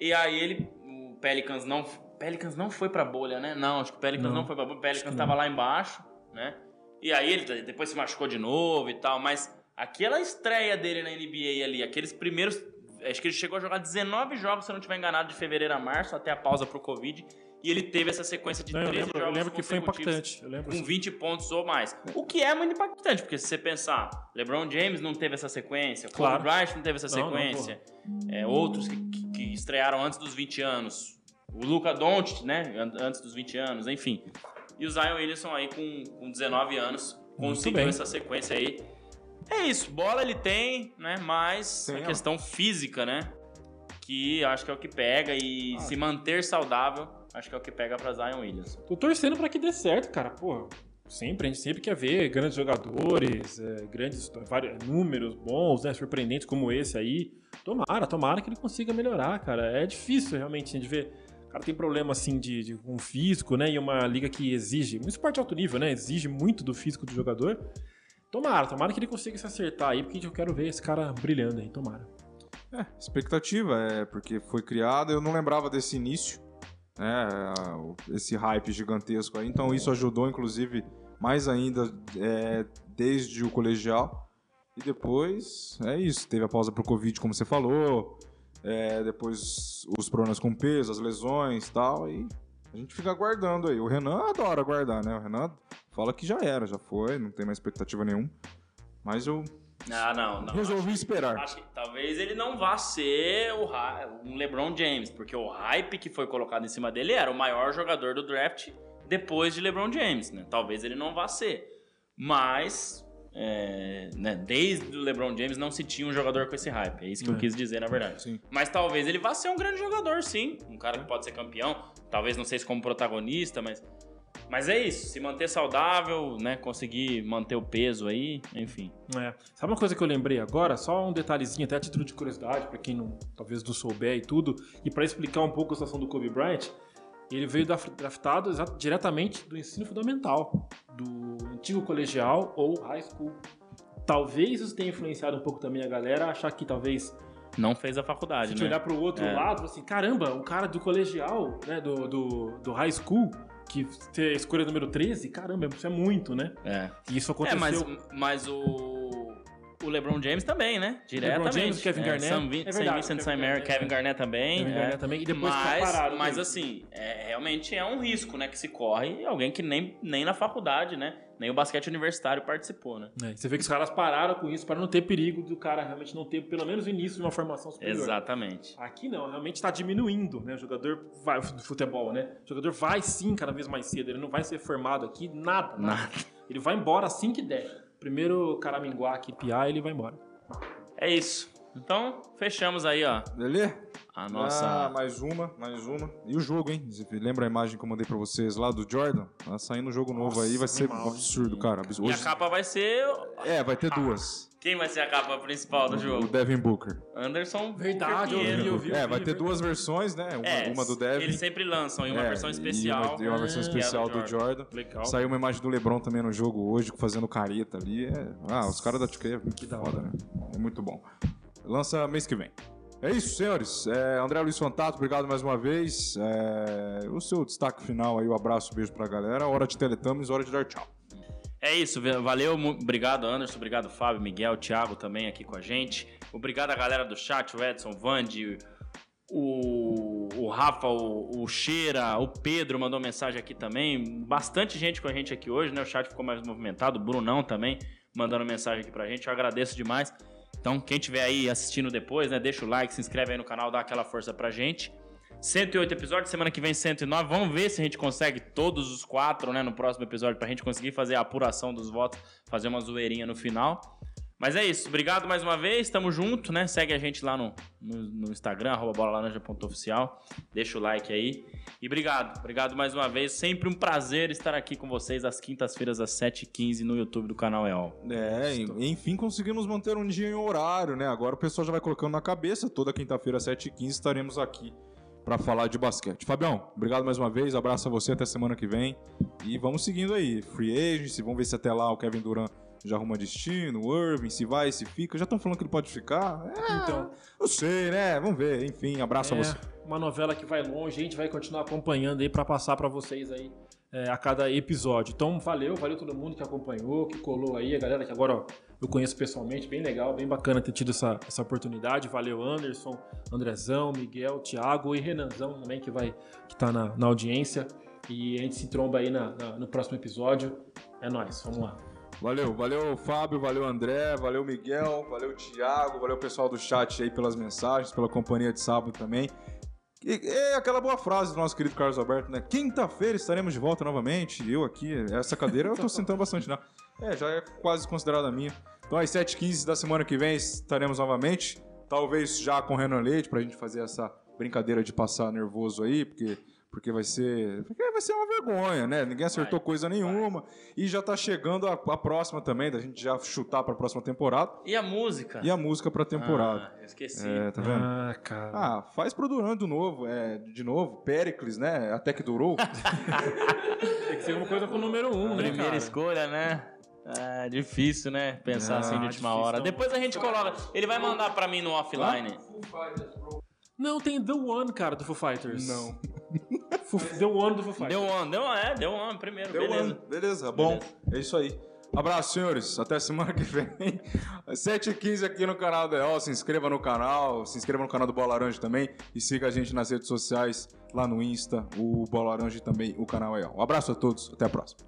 E aí ele. O Pelicans não. Pelicans não foi pra bolha, né? Não, acho que o Pelicans não, Não. foi pra bolha. O Pelicans tava lá embaixo, né? E aí ele depois se machucou de novo e tal, mas aquela estreia dele na NBA ali, aqueles primeiros. Acho que ele chegou a jogar 19 jogos, se eu não estiver enganado, de fevereiro a março, até a pausa pro Covid. E ele teve essa sequência de Não, eu 13 lembro, eu jogos lembro que foi impactante. Eu lembro. com 20 pontos ou mais. O que é muito impactante, porque se você pensar, LeBron James não teve essa sequência, Kobe Claro. Bryant não teve essa Não, não, sequência, é, outros que, que- estrearam antes dos 20 anos, o Luca Doncic, né, an- antes dos 20 anos, enfim. E o Zion Williamson aí com, com 19 anos conseguiu essa sequência aí. É isso, bola ele tem, né, mas Tem, a ó. questão física, né, que acho que é o que pega e Ah. se manter saudável, acho que é o que pega pra Zion Williamson. Tô torcendo pra que dê certo, cara. Porra. Sempre, a gente sempre quer ver grandes jogadores, é, grandes vários, números bons, né, surpreendentes como esse aí. Tomara, tomara que ele consiga melhorar, cara. É difícil realmente de ver. O cara tem problema assim de, de um físico, né? E uma liga que exige, um esporte de alto nível, né? Exige muito do físico do jogador. Tomara, tomara que ele consiga se acertar aí, porque eu quero ver esse cara brilhando aí, tomara. É, expectativa, é, porque foi criado, eu não lembrava desse início né, esse hype gigantesco aí. Então isso ajudou, inclusive, mais ainda é, desde o colegial. E depois é isso, teve a pausa pro Covid, como você falou. É, depois os problemas com peso, as lesões e tal. E a gente fica aguardando aí. O Renan adora aguardar, né? O Renan fala que já era, já foi, não tem mais expectativa nenhuma. Mas eu ah, não, não. Resolvi acho, esperar. Acho que talvez ele não vá ser o, um LeBron James, porque o hype que foi colocado em cima dele era o maior jogador do draft depois de LeBron James, né? Talvez ele não vá ser. Mas, é, né, desde o LeBron James não se tinha um jogador com esse hype. É isso que é. eu quis dizer, na verdade. Sim. Mas talvez ele vá ser um grande jogador, sim. Um cara que pode ser campeão. Talvez não sei se como protagonista, mas mas é isso, se manter saudável, né? Conseguir manter o peso aí, enfim. É. Sabe uma coisa que eu lembrei agora? Só um detalhezinho, até a título de curiosidade, para quem não, talvez não souber e tudo, e para explicar um pouco a situação do Kobe Bryant, ele veio draftado diretamente do ensino fundamental, do antigo colegial ou high school. Talvez isso tenha influenciado um pouco também a galera a achar que talvez não fez a faculdade, se né? olhar para o outro é. lado, assim, caramba, o cara do colegial, né, do, do, do high school, que ter a escolha número 13, caramba, isso é muito, né? É. E isso aconteceu. É, mas, mas o. O LeBron James também, né? Diretamente. LeBron James, Kevin é, Garnett. Sam, é verdade, Vincent Kevin, Garnett, Kevin Garnett também. Kevin é. Garnett também. E depois mas, parado, mas assim, é, realmente é um risco, né? Que se corre. Alguém que nem, nem na faculdade, né? Nem o basquete universitário participou, né? É, você vê que os caras pararam com isso para não ter perigo do cara realmente não ter pelo menos o início de uma formação superior. Exatamente. Aqui não, realmente está diminuindo, né? O jogador vai, do futebol, né? O jogador vai sim cada vez mais cedo, ele não vai ser formado aqui, nada. Nada. nada. Ele vai embora assim que der. Primeiro caraminguá aqui, piar, ele vai embora. É isso. Então, fechamos aí, ó. Beleza? A nossa. Ah, mais uma, mais uma. E o jogo, hein? Lembra a imagem que eu mandei pra vocês lá do Jordan? Tá saindo um jogo novo aí, vai ser um absurdo, cara. Hoje... E a capa vai ser. É, vai ter duas. Quem vai ser a capa principal do jogo? O Devin Booker. Anderson Verdade, eu vi, eu vi, É, vai ter duas versões, né? Uma, é, uma do Devin. Eles sempre lançam, e uma é, versão especial. E uma, uma versão especial do, do Jordan. Legal. Saiu uma imagem do LeBron também no jogo hoje, fazendo careta ali. É... Ah, os caras da 2K é muito foda, né? É muito bom. Lança mês que vem. É isso, senhores. É, André Luiz Fantato, obrigado mais uma vez. É, o seu destaque final aí, o um abraço, um beijo pra galera. Hora de Teletames, hora de dar tchau. É isso, valeu, obrigado Anderson, obrigado Fábio, Miguel, Thiago também aqui com a gente. Obrigado a galera do chat, o Edson, o Vandi, o, o Rafa, o, o Cheira, o Pedro mandou mensagem aqui também. Bastante gente com a gente aqui hoje, né? O chat ficou mais movimentado, o Brunão também mandando mensagem aqui pra gente, eu agradeço demais. Então, quem estiver aí assistindo depois, né, deixa o like, se inscreve aí no canal, dá aquela força pra gente. 108 episódios, semana que vem 109. Vamos ver se a gente consegue todos os quatro, né, no próximo episódio, pra gente conseguir fazer a apuração dos votos, fazer uma zoeirinha no final. Mas é isso, obrigado mais uma vez, tamo junto, né? Segue a gente lá no, no, no Instagram, arroba bolalaranja.oficial. Deixa o like aí. E obrigado, obrigado mais uma vez. Sempre um prazer estar aqui com vocês às quintas-feiras, às 7h15 no YouTube do canal EOL. É, enfim conseguimos manter um dia em horário, né? Agora o pessoal já vai colocando na cabeça, toda quinta-feira às 7h15 estaremos aqui para falar de basquete. Fabião, obrigado mais uma vez, abraço a você até semana que vem. E vamos seguindo aí, Free Agency, vamos ver se até lá o Kevin Durant já arruma destino, o Irving, se vai, se fica. Já estão falando que ele pode ficar. É, então, eu sei, né? Vamos ver. Enfim, abraço é a você. Uma novela que vai longe, a gente vai continuar acompanhando aí para passar para vocês aí é, a cada episódio. Então, valeu, valeu todo mundo que acompanhou, que colou aí, a galera que agora ó, eu conheço pessoalmente, bem legal, bem bacana ter tido essa, essa oportunidade. Valeu, Anderson, Andrezão, Miguel, Thiago e Renanzão também, que vai que tá na, na audiência. E a gente se tromba aí na, na, no próximo episódio. É nóis, vamos lá. Valeu, valeu Fábio, valeu André, valeu Miguel, valeu Thiago, valeu pessoal do chat aí pelas mensagens, pela companhia de sábado também. E, é aquela boa frase do nosso querido Carlos Alberto, né? Quinta-feira estaremos de volta novamente. Eu aqui, essa cadeira eu tô sentando bastante, né? É, já é quase considerada minha. Então, às 7h15 da semana que vem estaremos novamente. Talvez já com Renan Leite, pra gente fazer essa brincadeira de passar nervoso aí, porque Porque vai ser. Porque vai ser uma vergonha, né? Ninguém acertou Vai, coisa nenhuma. E já tá chegando a, a próxima também, da gente já chutar pra próxima temporada. E a música? E a música pra temporada. Ah, eu esqueci. é, tá vendo? Ah, cara. Ah, faz pro Duran do novo, é, de novo, Pericles, né? Até que durou. *laughs* Tem que ser uma coisa com o número um, né, Primeira cara? escolha, né? É difícil, né? Pensar Ah, assim de última difícil, hora. não. Depois a gente coloca. Ele vai mandar pra mim no offline. Não, tem The One, cara, do Foo Fighters. Não. Foo- The One do Foo Fighters. Deu um, deu um, é, deu um primeiro, Deu beleza. ano. Beleza, bom. É isso aí. Abraço, senhores. Até semana que vem. *laughs* 7h15 aqui no canal da EO. Se inscreva no canal. Se inscreva no canal do Bola Laranja também. E siga a gente nas redes sociais, lá no Insta, o Bola Laranja e também o canal EO. Um abraço a todos. Até a próxima.